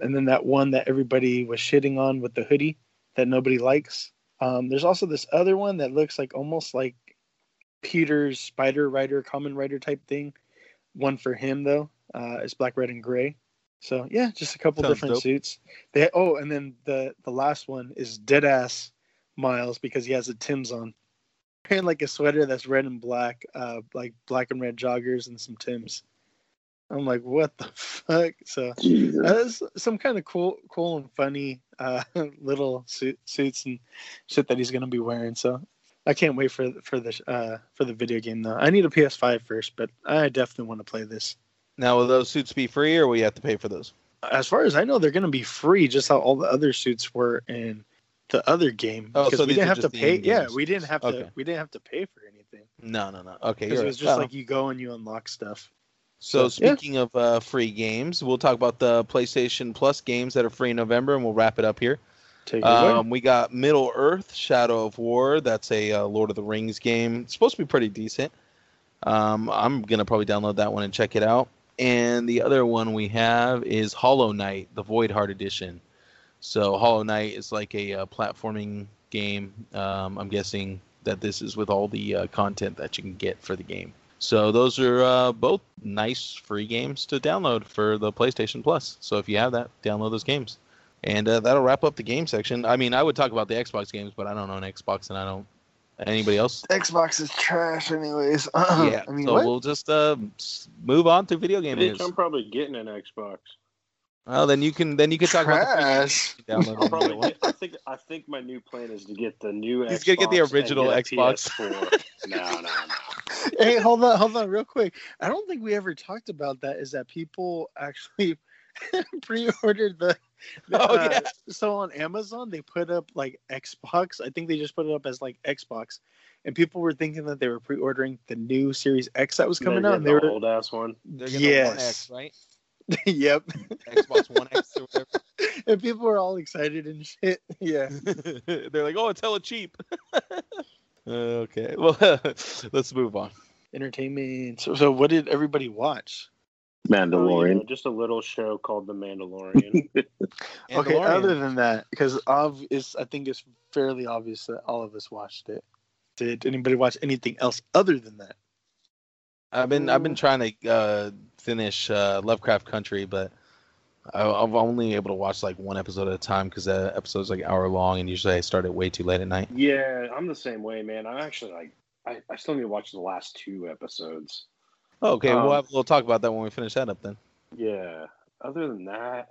and then that one that everybody was shitting on with the hoodie that nobody likes. Um, there's also this other one that looks like almost like Peter's Spider Rider, Kamen Rider type thing. One for him though, uh, is black, red, and gray. So yeah, just a couple Sounds different dope. suits. They oh, and then the the last one is dead ass Miles because he has a Tim's on, wearing like a sweater that's red and black, uh, like black and red joggers and some Tim's. I'm like, what the fuck? So Jesus. that's some kind of cool, cool and funny uh, little suit, suits and shit that he's gonna be wearing. So I can't wait for for the uh, for the video game though. I need a PS5 first, but I definitely want to play this. now will those suits be free or will you have to pay for those? As far as I know, they're gonna be free, just how all the other suits were in the other game. Oh, because so we didn't have to pay. Yeah, we didn't have to. We didn't have to pay for anything No, no, no. Okay, because it was right. just Oh. like you go and you unlock stuff. So So, yeah. speaking of uh, free games, we'll talk about the PlayStation Plus games that are free in November, and we'll wrap it up here. Um, we got Middle Earth: Shadow of War. That's a uh, Lord of the Rings game. It's supposed to be pretty decent. Um, I'm gonna probably download that one and check it out. And the other one we have is Hollow Knight: The Void Heart Edition. So Hollow Knight is like a uh, platforming game. Um, I'm guessing that this is with all the uh, content that you can get for the game. So those are uh, both nice free games to download for the PlayStation Plus. So if you have that, download those games. And uh, that'll wrap up the game section. I mean, I would talk about the Xbox games, but I don't own Xbox, and I don't. Anybody else? Xbox is trash, anyways. yeah. I mean, so what? we'll just uh, move on to video game I think news. I'm probably getting an Xbox. Well, then you can then you can talk about the free trash. games you download I'll when you probably get I think I think my new plan is to get the new. He's Xbox gonna get the original get Xbox. PS4. no, no, no. hey, hold on, hold on, real quick. I don't think we ever talked about that. Is that people actually pre-ordered the? the, Oh, uh, yeah. So on Amazon, they put up like Xbox. I think they just put it up as like Xbox, and people were thinking that they were pre-ordering the new Series X that was coming They're out. And they the were, old ass one. They're getting the One Yes. X, right? yep. Xbox One X or whatever. And people were all excited and shit. Yeah. They're like, oh, it's hella cheap. okay, well, let's move on. Entertainment. So, so what did everybody watch? Oh, you know, Mandalorian. just a little show called The Mandalorian. Okay, Mandalorian. other than that, because of is I think it's fairly obvious that all of us watched it. Did anybody watch anything else other than that? I've been I've been trying to uh, finish uh, Lovecraft Country, but I, I'm only able to watch like one episode at a time because the episode's like hour long, and usually I start it way too late at night. yeah, I'm the same way, man. I'm actually like. I, I still need to watch the last two episodes. Okay, Um, we'll have, we'll talk about that when we finish that up then. Yeah. Other than that,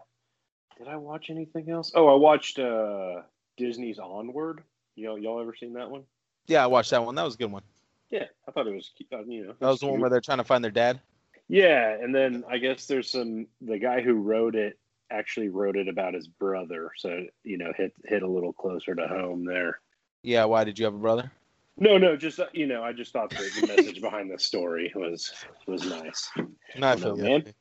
did I watch anything else? Oh, I watched uh Disney's Onward. You know, y'all ever seen that one? Yeah, I watched that one. That was a good one. Yeah, I thought it was. Uh, you know, That was the one where they're trying to find their dad. Yeah, and then I guess there's some. The guy who wrote it actually wrote it about his brother, so you know, hit hit a little closer to home there. Yeah, why did you have a brother? No, no, just uh, you know, I just thought the, message behind the story was was nice. No, I I don't feel know, man.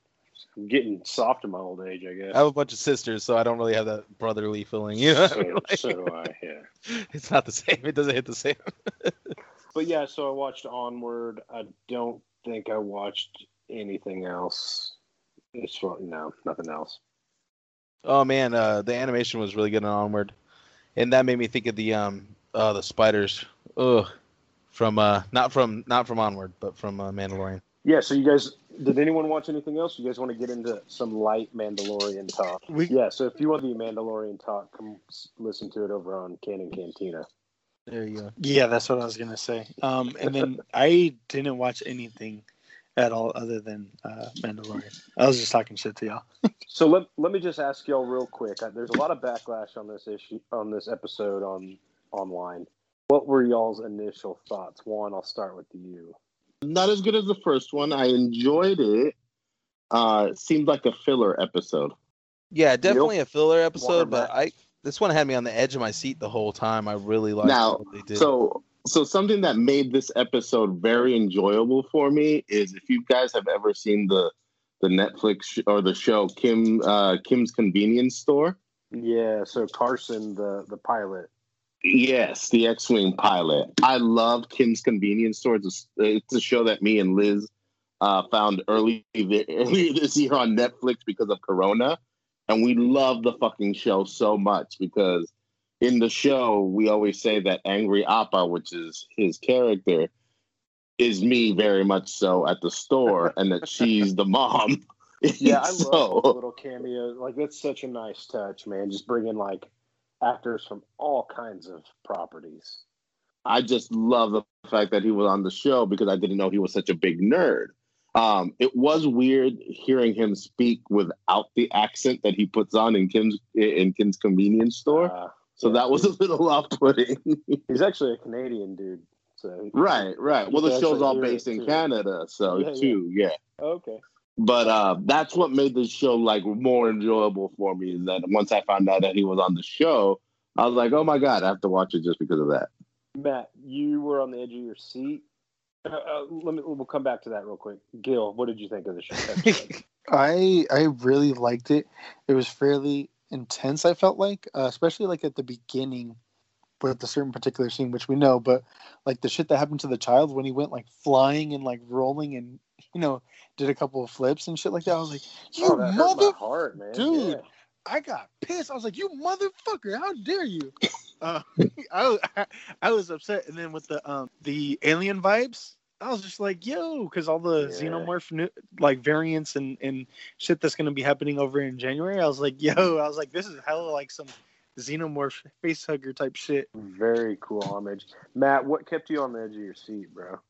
I'm getting soft in my old age, I guess. I have a bunch of sisters, so I don't really have that brotherly feeling. You know, what I mean? so, Like, so do I. Yeah. it's not the same. It doesn't hit the same. But yeah, so I watched Onward. I don't think I watched anything else. It's. No, nothing else. Oh man, uh, the animation was really good in Onward, and that made me think of the um, uh, the spiders. Ugh, from uh, not from not from Onward, but from uh, Mandalorian. Yeah. So you guys, did anyone watch anything else? You guys want to get into some light Mandalorian talk? We- yeah. So if you want the Mandalorian talk, come listen to it over on Canon Cantina. There you go. Yeah, that's what I was gonna say. Um, and then I didn't watch anything at all other than uh, Mandalorian. I was just talking shit to y'all. So let, let me just ask y'all real quick. Uh, There's a lot of backlash on this issue on this episode on online. What were y'all's initial thoughts? Juan, I'll start with you. Not as good as the first one. I enjoyed it. Uh, it seemed like a filler episode. Yeah, definitely a filler Water episode, but back. I this one had me on the edge of my seat the whole time. I really liked Now, what they did. So, so something that made this episode very enjoyable for me is if you guys have ever seen the the Netflix sh- or the show Kim uh, Kim's Convenience Store. Yeah. So Carson, the the pilot. Yes, the X-wing pilot. I love Kim's Convenience Store. It's a, it's a show that me and Liz uh, found early earlier this year on Netflix because of Corona, and we love the fucking show so much because in the show we always say that Angry Appa, which is his character, is me very much so at the store, and that she's the mom. Yeah, I So- love little cameos. Like that's such a nice touch, man. Just bringing like actors from all kinds of properties. I just love the fact that he was on the show because I didn't know he was such a big nerd. Um, it was weird hearing him speak without the accent that he puts on in Kim's in Kim's convenience store. Uh, so yeah, that was a little off-putting. He's actually a Canadian dude. So right, right. Well, the show's all based in too. Canada, so Yeah, yeah. too, yeah. Okay. But uh, that's what made the show like more enjoyable for me. Is that once I found out that he was on the show, I was like, oh my god, I have to watch it just because of that. Matt, you were on the edge of your seat. Uh, uh, let me. We'll come back to that real quick. Gil, what did you think of the show? I I really liked it. It was fairly intense. I felt like, uh, especially like at the beginning, with a certain particular scene, which we know, but like the shit that happened to the child when he went like flying and like rolling and you know did a couple of flips and shit like that. I was like, you oh, mother, my heart, man. dude. Yeah. I got pissed. I was like, you motherfucker, how dare you? Uh, I, was- I was upset, and then with the um the alien vibes. I was just like, yo, because all the Yeah. xenomorph new, like variants and, and shit that's gonna be happening over in January. I was like, yo, I was like, this is hella like some xenomorph face hugger type shit. Very cool homage. Matt, what kept you on the edge of your seat, bro?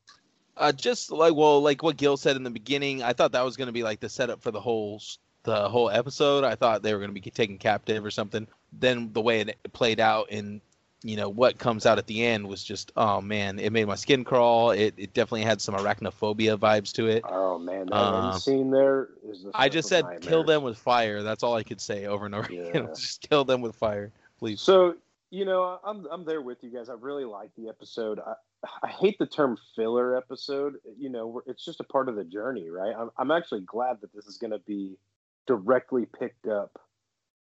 Uh, just like well, like what Gil said in the beginning, I thought that was going to be like the setup for the whole the whole episode. I thought they were going to be taken captive or something. Then the way it played out and you know what comes out at the end was just oh man, it made my skin crawl. It it definitely had some arachnophobia vibes to it. Oh man, that Uh, scene there is. The I just said kill them with fire. That's all I could say over and over Yeah. again. just kill them with fire, please. So you know, I'm I'm there with you guys. I really like the episode. I I hate the term filler episode. You know, it's just a part of the journey, right? I'm I'm actually glad that this is going to be directly picked up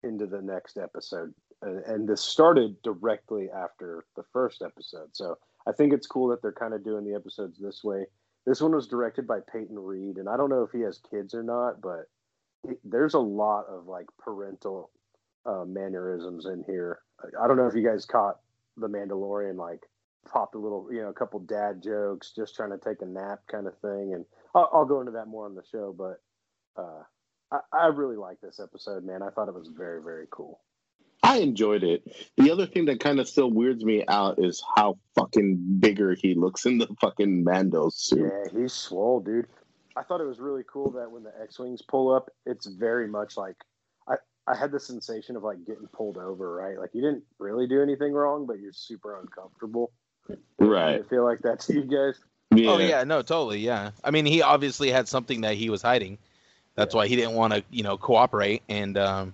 into the next episode, and, and this started directly after the first episode. So I think it's cool that they're kind of doing the episodes this way. This one was directed by Peyton Reed, and I don't know if he has kids or not, but it, there's a lot of like parental uh, mannerisms in here. I don't know if you guys caught the Mandalorian like popped a little, you know, a couple dad jokes, just trying to take a nap kind of thing, and I'll, I'll go into that more on the show. But uh, I, I really like this episode, man. I thought it was very, very cool. I enjoyed it. The other thing that kind of still weirds me out is how fucking bigger he looks in the fucking Mando suit. Yeah, he's swole, dude. I thought it was really cool that when the X-wings pull up, it's very much like I I had the sensation of like getting pulled over, right? Like you didn't really do anything wrong, but you're super uncomfortable. Right. I feel like that's you guys. Oh yeah, no, totally, yeah. I mean, he obviously had something that he was hiding. That's why he didn't want to, you know, cooperate. And um,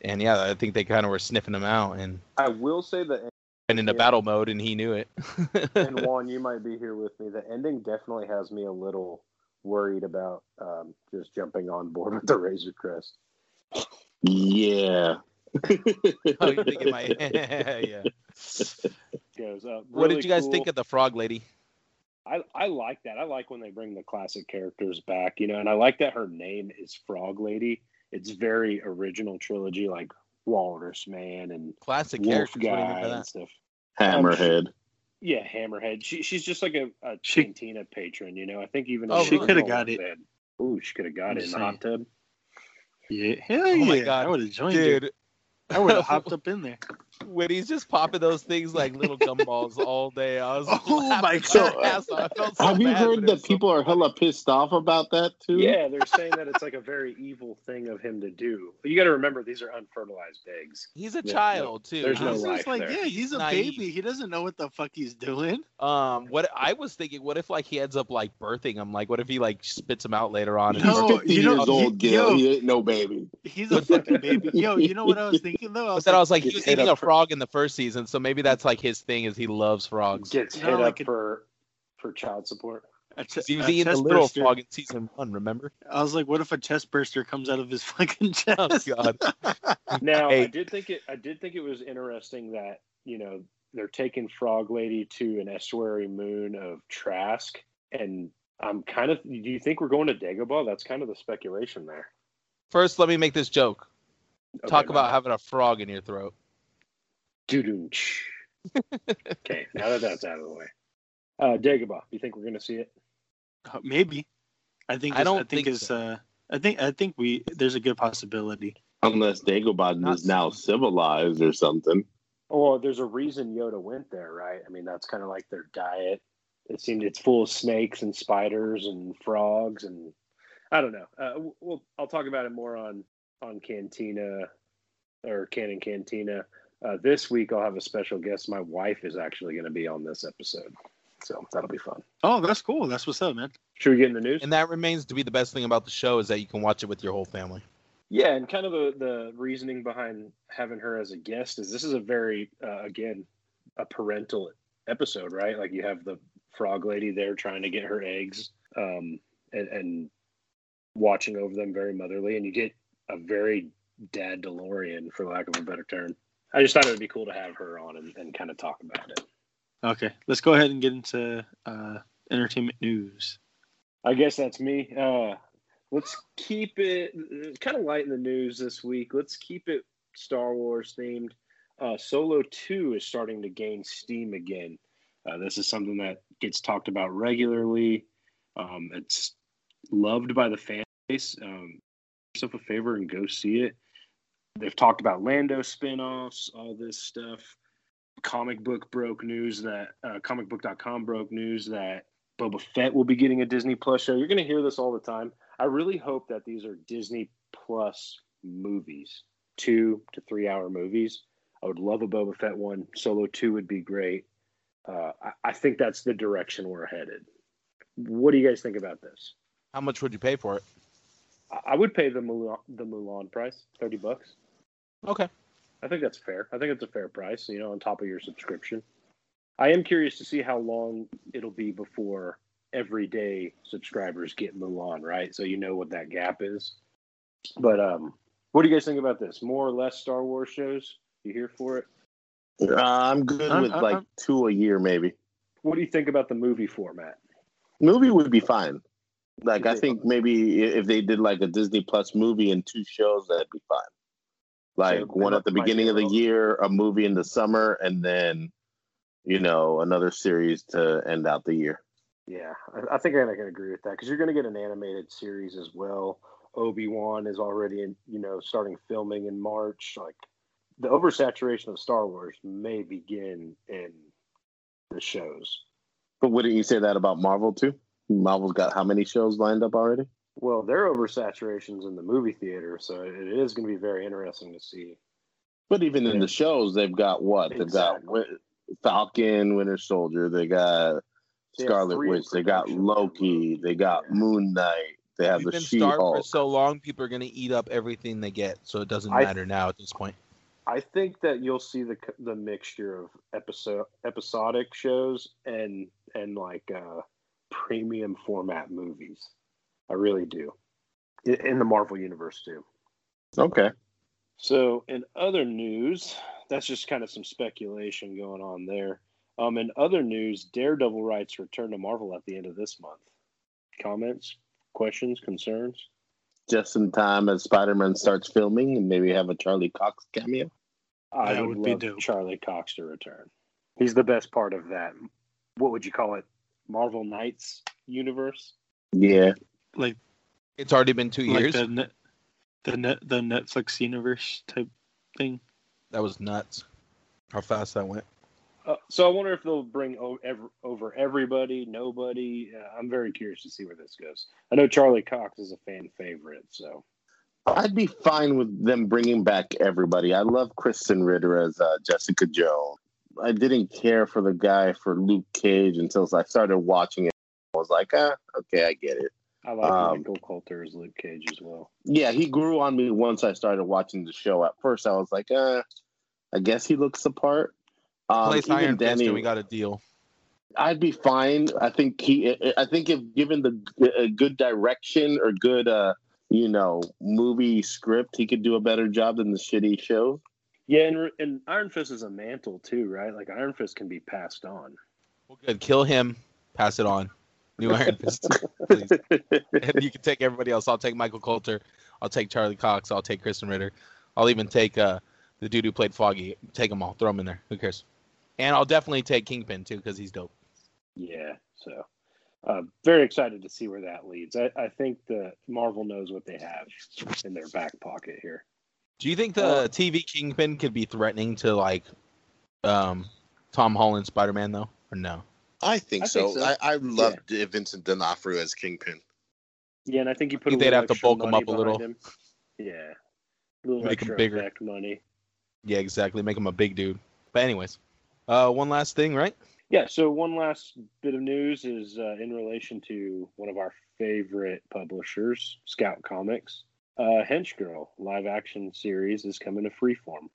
and yeah, I think they kind of were sniffing him out. And I will say that and into Yeah. battle mode, and he knew it. and Juan, you might be here with me. The ending definitely has me a little worried about um, just jumping on board with the Razor Crest. Yeah. oh, you think it might? yeah. Goes up. What did you guys cool. think of the frog lady? I, I like that. I like when they bring the classic characters back, you know, and I like that her name is Frog Lady. It's very original trilogy, like Walrus Man and Classic Wolf characters. What do you mean Guy and stuff. Hammerhead. Yeah, Hammerhead. She she's just like a, a She- cantina patron, you know. I think even Oh, She coulda got it. they had- Ooh, she could have got it in the I'm hot tub. Yeah, hell Oh yeah! my God. I would have joined it. Dude, I would have hopped up in there. When he's just popping those things like little gumballs all day, I was Oh my my God. ass off. I felt so Have you heard that was so people are hella pissed off about that too? Yeah, they're saying that it's like a very evil thing of him to do. But you got to remember these are unfertilized eggs. He's a Yeah, child too. there's no was life just like, there. yeah, he's a Naive. baby. He doesn't know what the fuck he's doing. Um, what I was thinking, what if like he ends up like birthing him? Like, what if he like spits him out later on? And No, 50 you know- years old, he- Gil. yo. He ain't no baby. He's a fucking baby. Yo, you know what I was thinking though? I But was then like, I was like, he was eating a for- frog in the first season, so maybe that's like his thing is he loves frogs. Gets No, hit like up it- for for child support. a ch- He was eating the little burster. frog in season one. Remember? I was like, what if a chest burster comes out of his fucking chest? Oh god. Now, Hey. I did think it. I did think it was interesting that you know they're taking Frog Lady to an estuary moon of Trask, and I'm kind of. Do you think we're going to Dagobah? That's kind of the speculation there. First, let me make this joke. Okay, Talk my about having a frog in your throat. Doo-doo-ch. okay, now that that's out of the way, uh, Dagobah. Do you think we're going to see it? Uh, Maybe. I think. I don't I think, think it's. Uh, I think. I think we. There's a good possibility. Unless Dagobah Not is now civilized or something. Well, there's a reason Yoda went there, right? I mean, that's kind of like their diet. It seemed it's full of snakes and spiders and frogs and I don't know. Uh, well, I'll talk about it more on on Cantina or Canon Cantina. Uh, this week I'll have a special guest. My wife is actually going to be on this episode, so that'll be fun. Oh, that's cool. That's what's up, man. Should we get in the news? And that remains to be the best thing about the show is that you can watch it with your whole family. Yeah, and kind of the, the reasoning behind having her as a guest is this is a very, uh, again, a parental episode, right? Like you have the frog lady there trying to get her eggs um, and, and watching over them very motherly, and you get a very dad DeLorean, for lack of a better term. I just thought it would be cool to have her on and, and kind of talk about it. Okay, let's go ahead and get into uh, entertainment news. I guess that's me. Uh, let's keep it kind of light in the news this week. Let's keep it Star Wars themed. Uh, Solo 2 is starting to gain steam again. Uh, this is something that gets talked about regularly. Um, it's loved by the fan base. Um, do yourself a favor and go see it. They've talked about Lando spin-offs, all this stuff. Comic book broke news that uh, comicbook.com broke news that Boba Fett will be getting a Disney Plus show. You're going to hear this all the time. I really hope that these are Disney Plus movies, two to three hour movies. I would love a Boba Fett one. Solo 2 would be great. Uh, I, I think that's the direction we're headed. What do you guys think about this? How much would you pay for it? I, I would pay the Mulan, the Mulan price, 30 bucks. Okay. I think that's fair. I think it's a fair price, you know, on top of your subscription. I am curious to see how long it'll be before everyday subscribers get Mulan, right? So you know what that gap is. But um, what do you guys think about this? More or less Star Wars shows? You here for it? Uh, I'm good I'm- with I'm- like I'm- two a year, maybe. What do you think about the movie format? Movie would be fine. Like I think maybe if they did like a Disney Plus movie and two shows, that'd be fine. Like So, one at the beginning of the year, a movie in the summer, and then you know another series to end out the year. Yeah, I, I think I can agree with that because you're going to get an animated series as well. Obi Wan is already, in, you know, starting filming in March. Like the oversaturation of Star Wars may begin in the shows. But wouldn't you say that about Marvel too? Marvel's got how many shows lined up already? Well, their oversaturation's in the movie theater, so it is going to be very interesting to see. But even in the shows, they've got what? They've got Exactly. Win- Falcon, Winter Soldier. They got They Scarlet Witch. They got. Loki. They got Yeah. Moon Knight. They have We've the been She starved for so long, people are going to eat up everything they get, so it doesn't I- matter now at this point. I think that you'll see the the mixture of episode episodic shows and and like uh, premium format movies. I really do. In, in the Marvel universe too. Okay. So, in other news, that's just kind of some speculation going on there. Um, in other news, Daredevil rights return to Marvel at the end of this month. Comments, questions, concerns? Just in time as Spider Man starts filming and maybe have a Charlie Cox cameo. I would, would be love dope. Charlie Cox to return. He's the best part of that. What would you call it? Marvel Knights universe? Yeah. Like It's already been two like years. the net, the net, the Netflix universe type thing. That was nuts. How fast that went. Uh, so I wonder if they'll bring o- ev- over everybody, nobody. Uh, I'm very curious to see where this goes. I know Charlie Cox is a fan favorite, so I'd be fine with them bringing back everybody. I love Krysten Ritter as uh, Jessica Jones. I didn't care for the guy for Luke Cage until I started watching it. I was like, ah, okay, I get it. I like Um, Michael Colter as Luke Cage as well. Yeah, he grew on me once I started watching the show. At first, I was like, uh, I guess he looks the part. Um, Place even Iron Danny- and we got a deal. I'd be fine. I think he. I think if given the a good direction or good, uh, you know, movie script, he could do a better job than the shitty show. Yeah, and, and Iron Fist is a mantle too, right? Like Iron Fist can be passed on. Well, good. Kill him. Pass it on. New Iron Fist. And you can take everybody else. I'll take Michael Colter. I'll take Charlie Cox. I'll take Krysten Ritter. I'll even take uh, the dude who played Foggy. Take them all. Throw them in there. Who cares? And I'll definitely take Kingpin too because he's dope. Yeah, so uh, very excited to see where that leads. I, I think the Marvel knows what they have in their back pocket here. Do you think the Uh, TV Kingpin could be threatening to like um, Tom Holland Spider Man though, or no? I think I so. think so. I, I loved uh Vincent D'Onofrio as Kingpin. Yeah, and I think you put Think a they'd have to bulk him up a little. behind Him. Yeah, a little Make him extra bigger. money. Yeah, exactly. Make him a big dude. But anyways, uh, one last thing, right? Yeah. So one last bit of news is uh, in relation to one of our favorite publishers, Scout Comics. Uh, Henchgirl live action series is coming to Freeform.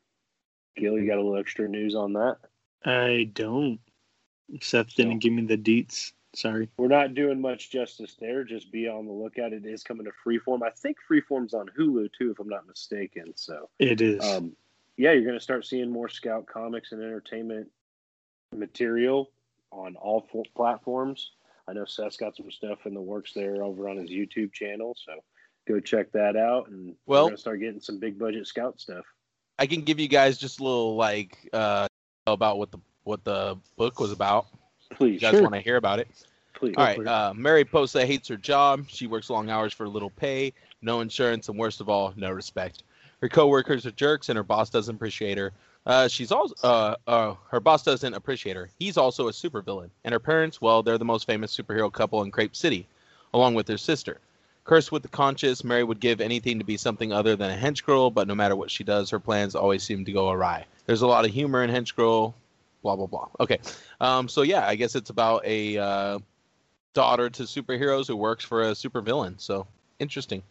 Gil, you got a little extra news on that? I don't. Seth didn't give me the deets. Sorry. We're not doing much justice there. Just be on the lookout. It is coming to Freeform. I think Freeform's on Hulu too, if I'm not mistaken. So It is. um, yeah, you're going to start seeing more Scout comics and entertainment material on all four platforms. I know Seth's got some stuff in the works there over on his YouTube channel, so go check that out. And Well- we're to start getting some big budget Scout stuff. I can give you guys just a little like uh, about what the what the book was about. Please, you guys Sure. want to hear about it? Please. All right. Uh, Mary Posa hates her job. She works long hours for little pay, no insurance, and worst of all, no respect. Her coworkers are jerks, and her boss doesn't appreciate her. Uh, she's also uh, uh, her boss doesn't appreciate her. He's also a supervillain, and her parents, well, they're the most famous superhero couple in Crepe City, along with their sister. Cursed with the conscience, Mary would give anything to be something other than a henchgirl, but no matter what she does, her plans always seem to go awry. There's a lot of humor in henchgirl, blah blah blah. Okay, um, so yeah, I guess it's about a uh, daughter to superheroes who works for a supervillain. So interesting.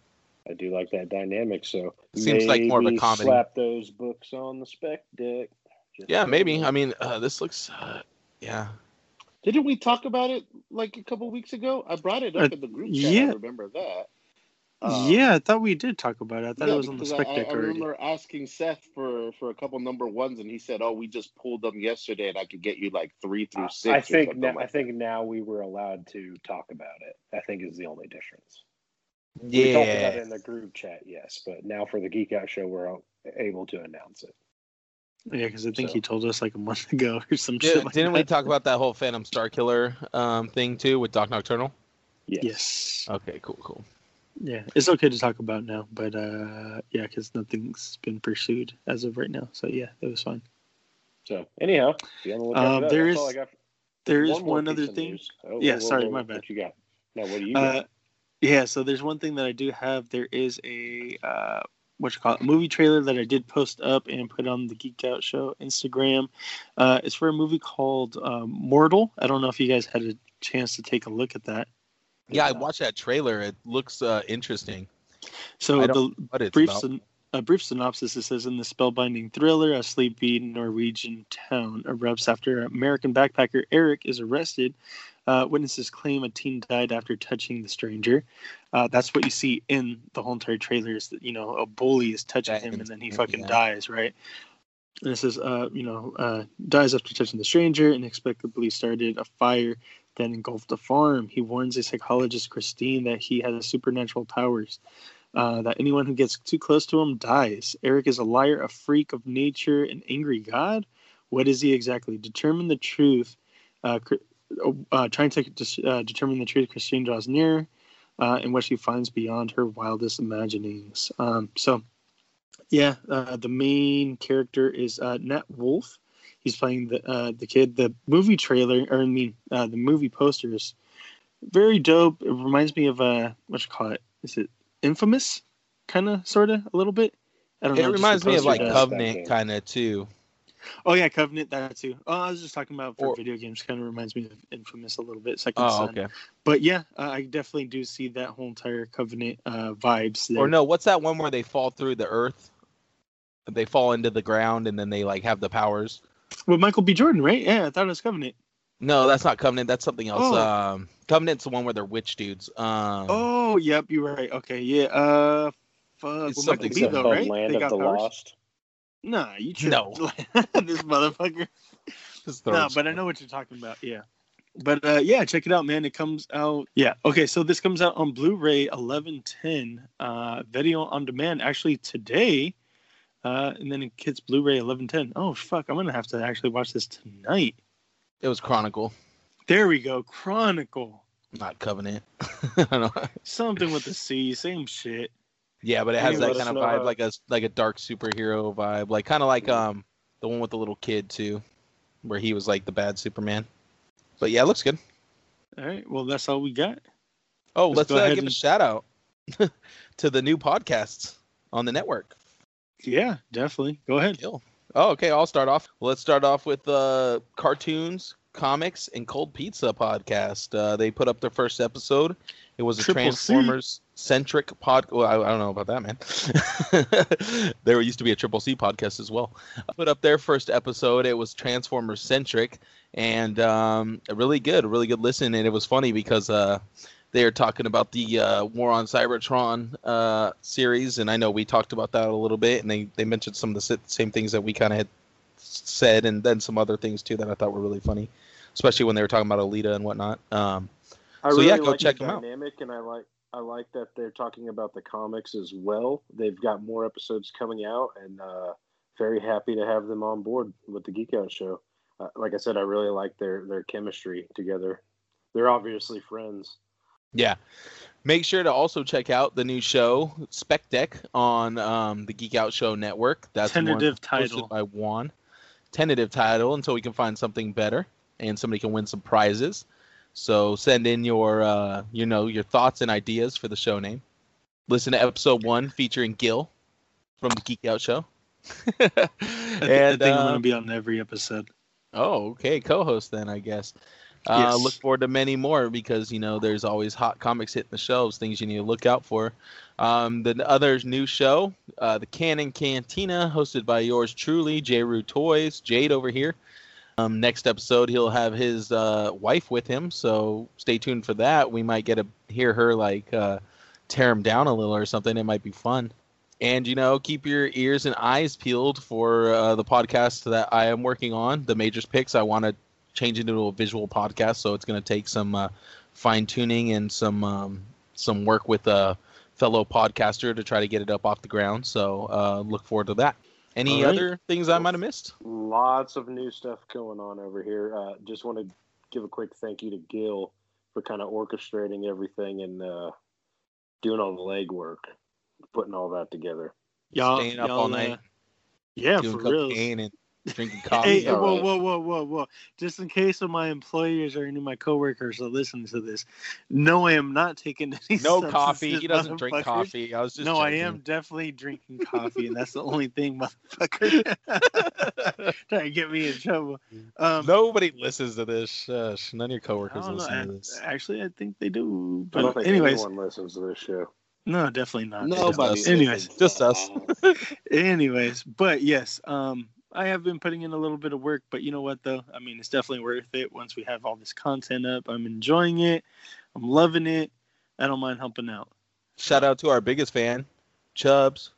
I do like that dynamic. So Seems like more of a comedy. Slap those books on the spec deck. Just Yeah, maybe. I mean, uh, this looks. Uh, yeah, Didn't we talk about it like a couple weeks ago? I brought it up Uh, in the group chat. yeah. I remember that. Uh, yeah, I thought we did talk about it. I thought yeah, it was on the because spec I, I, deck I already. remember asking Seth for for a couple number ones, and he said, "Oh, we just pulled them yesterday, and I could get you like three through six. I think something now, like I think now we were allowed to talk about it. I think is the only difference. yeah. We talked about it in the group chat, yes, but now for the Geek Out show, we're able to announce it. Yeah, because I think So- he told us like a month ago or some Did, shit. Like didn't we talk about that whole Phantom Starkiller um, thing too with Doc Nocturnal? Yes. Yes. Okay, cool, cool. Yeah, it's okay to talk about now, but uh, yeah, because nothing's been pursued as of right now. So yeah, it was fine. So anyhow, be on the lookout Um, for that. there That's is- all I got. There is One one other thing. Oh, Yeah, whoa, whoa, sorry, whoa, my bad. What you got? No, what do you got? Uh, yeah, so there's one thing that I do have. There is a uh, what you call it, a movie trailer that I did post up and put on the Geek Out Show Instagram. Uh, it's for a movie called um, Mortal. I don't know if you guys had a chance to take a look at that. Yeah, I watched that trailer. It looks uh, interesting. So the don't know what it's brief syn- a brief synopsis. It says in the spellbinding thriller, a sleepy Norwegian town erupts after American backpacker Eric is arrested. Uh, witnesses claim a teen died after touching the stranger. Uh, that's what you see in the whole entire trailer. Is that you know a bully is touching him and then he fucking yeah. dies, right? And it says, uh, you know, uh, dies after touching the stranger. Inexplicably started a fire, then engulfed a farm. He warns a psychologist, Christine, that he has supernatural powers. Uh, that anyone who gets too close to him dies. Eric is a liar, a freak of nature, an angry god. What is he exactly? Determine the truth. Uh, uh, trying to uh, determine the truth, Christine draws near, uh, and what she finds beyond her wildest imaginings. Um, so, yeah, uh, the main character is uh, Nat Wolff. He's playing the uh, the kid. The movie trailer, or I mean, uh, the movie posters, very dope. It reminds me of uh, what you call it? Is it Infamous? Kind of, sort of, a little bit. I don't It know. just reminds me of like. Covenant kind of too. Oh yeah, Covenant that too. Oh, I was just talking about for Or- video games. Kind of reminds me of Infamous a little bit. Second Oh, Son. okay. But yeah, uh, I definitely do see that whole entire Covenant uh, vibes. There. Or no, what's that one where they fall through the earth? They fall into the ground and then they like have the powers. With Michael B. Jordan, right? Yeah, I thought it was Covenant. No, that's not Covenant. That's something else. Oh. Um, Covenant's the one where they're witch dudes. Um, Oh, yep, you're right. Okay, yeah. Uh, fuck. It's With Michael something B. though, right? Land They of got the powers. Lost. Nah, you tripped. No. this motherfucker. just No, but I know what you're talking about. Yeah. But uh, yeah, check it out, man. It comes out. Yeah. Okay. So this comes out on Blu-ray 1110, uh, video on demand actually today. Uh, and then it gets Blu-ray 1110. Oh fuck! I'm gonna have to actually watch this tonight. It was Chronicle, There we go. Chronicle. not Covenant. I don't know. Something with the C. Same shit. Yeah, but it has that kind of vibe, like a like a dark superhero vibe, like kind of like um the one with the little kid too, where he was like the bad Superman. But yeah, it looks good. All right. Well, that's all we got. Oh, Let's let's, uh, give a shout out to the new podcasts on the network. Yeah, definitely. Go ahead. Kill. Oh, okay. I'll start off. Let's start off with uh, cartoons, comics, and cold pizza podcast. Uh, they put up their first episode. It was a Triple C. Transformers centric pod. Well, I, I don't know about that, man. there used to be a Triple C podcast as well. I Put up their first episode. It was Transformers centric and um, really good, really good listen. And it was funny because uh, they are talking about the uh, War on Cybertron uh, series, and I know we talked about that a little bit, and they, they mentioned some of the same things that we kind of had said, and then some other things too that I thought were really funny, especially when they were talking about Alita and whatnot. Um, I so really yeah, go like check the them out. dynamic, and I like I like that they're talking about the comics as well. They've got more episodes coming out, and uh, very happy to have them on board with the Geek Out Show. Uh, like I said, I really like their their chemistry together. They're obviously friends. Yeah. Make sure to also check out the new show Spec Deck on um, the Geek Out Show Network. That's the one Tentative title. by Juan. Tentative title until we can find something better and somebody can win some prizes. So send in your uh, you know your thoughts and ideas for the show name. Listen to episode one featuring Gil from the Geek Out Show. I, th- I and think I'm uh, gonna be on every episode. Oh, okay, co-host then, I guess. Uh, Yes. Look forward to many more because you know there's always hot comics hitting the shelves, things you need to look out for. Um, the other new show, uh, the Canon Cantina, hosted by yours truly, J. Rue Toys, Jade over here. Um, next episode, he'll have his uh, wife with him, so stay tuned for that. We might get to hear her like uh, tear him down a little or something. It might be fun. And you know, keep your ears and eyes peeled for uh, the podcast that I am working on, the Majors Picks. I want to change it into a visual podcast, so it's going to take some uh, fine tuning and some um, some work with a fellow podcaster to try to get it up off the ground. So uh, look forward to that. Any All right. other things I might have missed? Lots of new stuff going on over here. Uh, just want to give a quick thank you to Gil for kind of orchestrating everything and uh, doing all the legwork, putting all that together. Y'all, Staying up y'all, all night, uh, yeah, doing for real. and drinking coffee. hey, whoa, whoa, whoa, whoa, whoa! Just in case of my employers or any of my coworkers are listening to this, no, I am not taking any. no coffee. He doesn't drink coffee. I was just no, I am definitely drinking coffee, and that's the only thing, motherfucker. Trying to get me in trouble. Um, Nobody listens to this. Shush. None of your coworkers listen I- to this. actually, I think they do. I don't But think anyways, anyone listens to this show. No, definitely not. Nobody us. Anyways, just us. Anyways, but yes, um, I have been putting in a little bit of work, but you know what though? I mean, it's definitely worth it once we have all this content up. I'm enjoying it. I'm loving it. I don't mind helping out. Shout out to our biggest fan, Chubbs,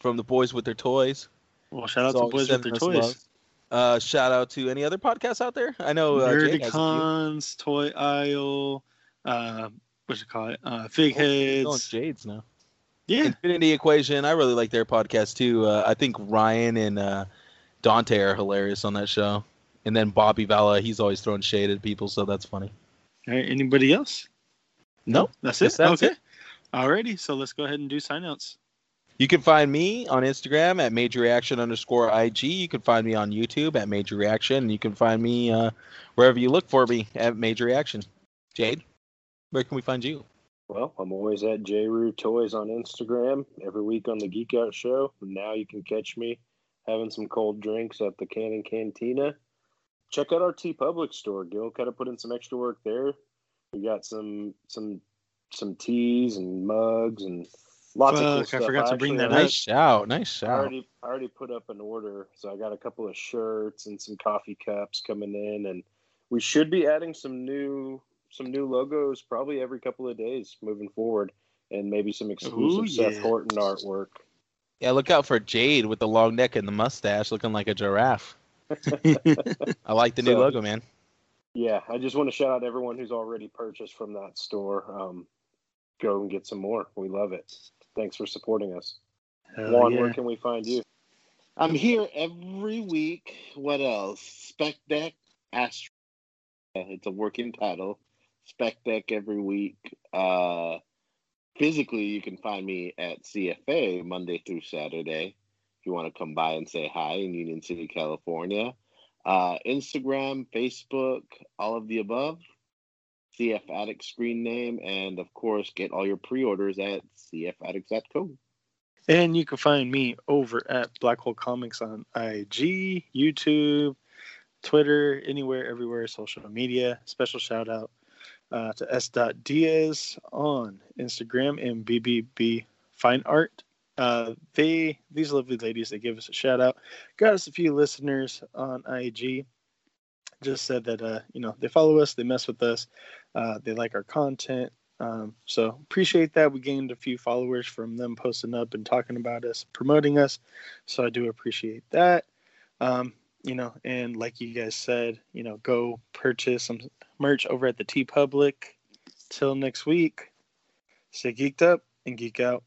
from the Boys with Their Toys. Well, shout out to Boys with Their Toys. Uh, shout out to any other podcasts out there. I know uh, Jake has a. Nerdicons, Toy Isle, uh, what you call it? Uh, Fig Oh, Heads. Jades now. Yeah, Infinity Equation. I really like their podcast too. Uh, I think Ryan and uh, Dante are hilarious on that show. And then Bobby Valla, he's always throwing shade at people, so that's funny. All right, anybody else? No, That's it. that's okay. it. Alrighty, so let's go ahead and do signouts. You can find me on Instagram at Major Reaction underscore IG. You can find me on YouTube at Major Reaction. And you can find me uh, wherever you look for me at Major Reaction. Jade, where can we find you? Well, I'm always at JRU Toys on Instagram every week on the Geek Out Show. Now you can catch me having some cold drinks at the Canon Cantina. Check out our TeePublic store. Gil kind of put in some extra work there. We got some some some teas and mugs and lots of cool Fuck, I stuff. forgot to bring that already- Nice shout. Nice shout. I shout. already I already put up an order, so I got a couple of shirts and some coffee cups coming in, and we should be adding some new some new logos probably every couple of days moving forward, and maybe some exclusive Ooh, Seth yeah. Horton artwork. Yeah, look out for Jade with the long neck and the mustache looking like a giraffe. I like the new logo, man. Yeah, I just want to shout out everyone who's already purchased from that store. Um, go and get some more. We love it. Thanks for supporting us. Hell Juan, yeah. where can we find you? I'm here every week. What else? Spec Deck Astro. It's a working title. Spec Deck every week. Uh, physically, you can find me at CFA Monday through Saturday. If you want to come by and say hi in Union City, California. Uh, Instagram, Facebook, all of the above. CF Addict screen name, and of course, get all your pre-orders at cfaddicts.co. And you can find me over at Black Hole Comics on IG, YouTube, Twitter, anywhere, everywhere, social media. Special shout out uh, to S. Diaz on Instagram and BBB Fine Art. Uh, they these lovely ladies they give us a shout out. Got us a few listeners on IG. Just said that uh, you know they follow us, they mess with us, uh, they like our content. Um, so appreciate that. We gained a few followers from them posting up and talking about us, promoting us. So I do appreciate that. Um, you know, and like you guys said, you know, go purchase some merch over at the TeePublic. Till next week, stay geeked up and geek out.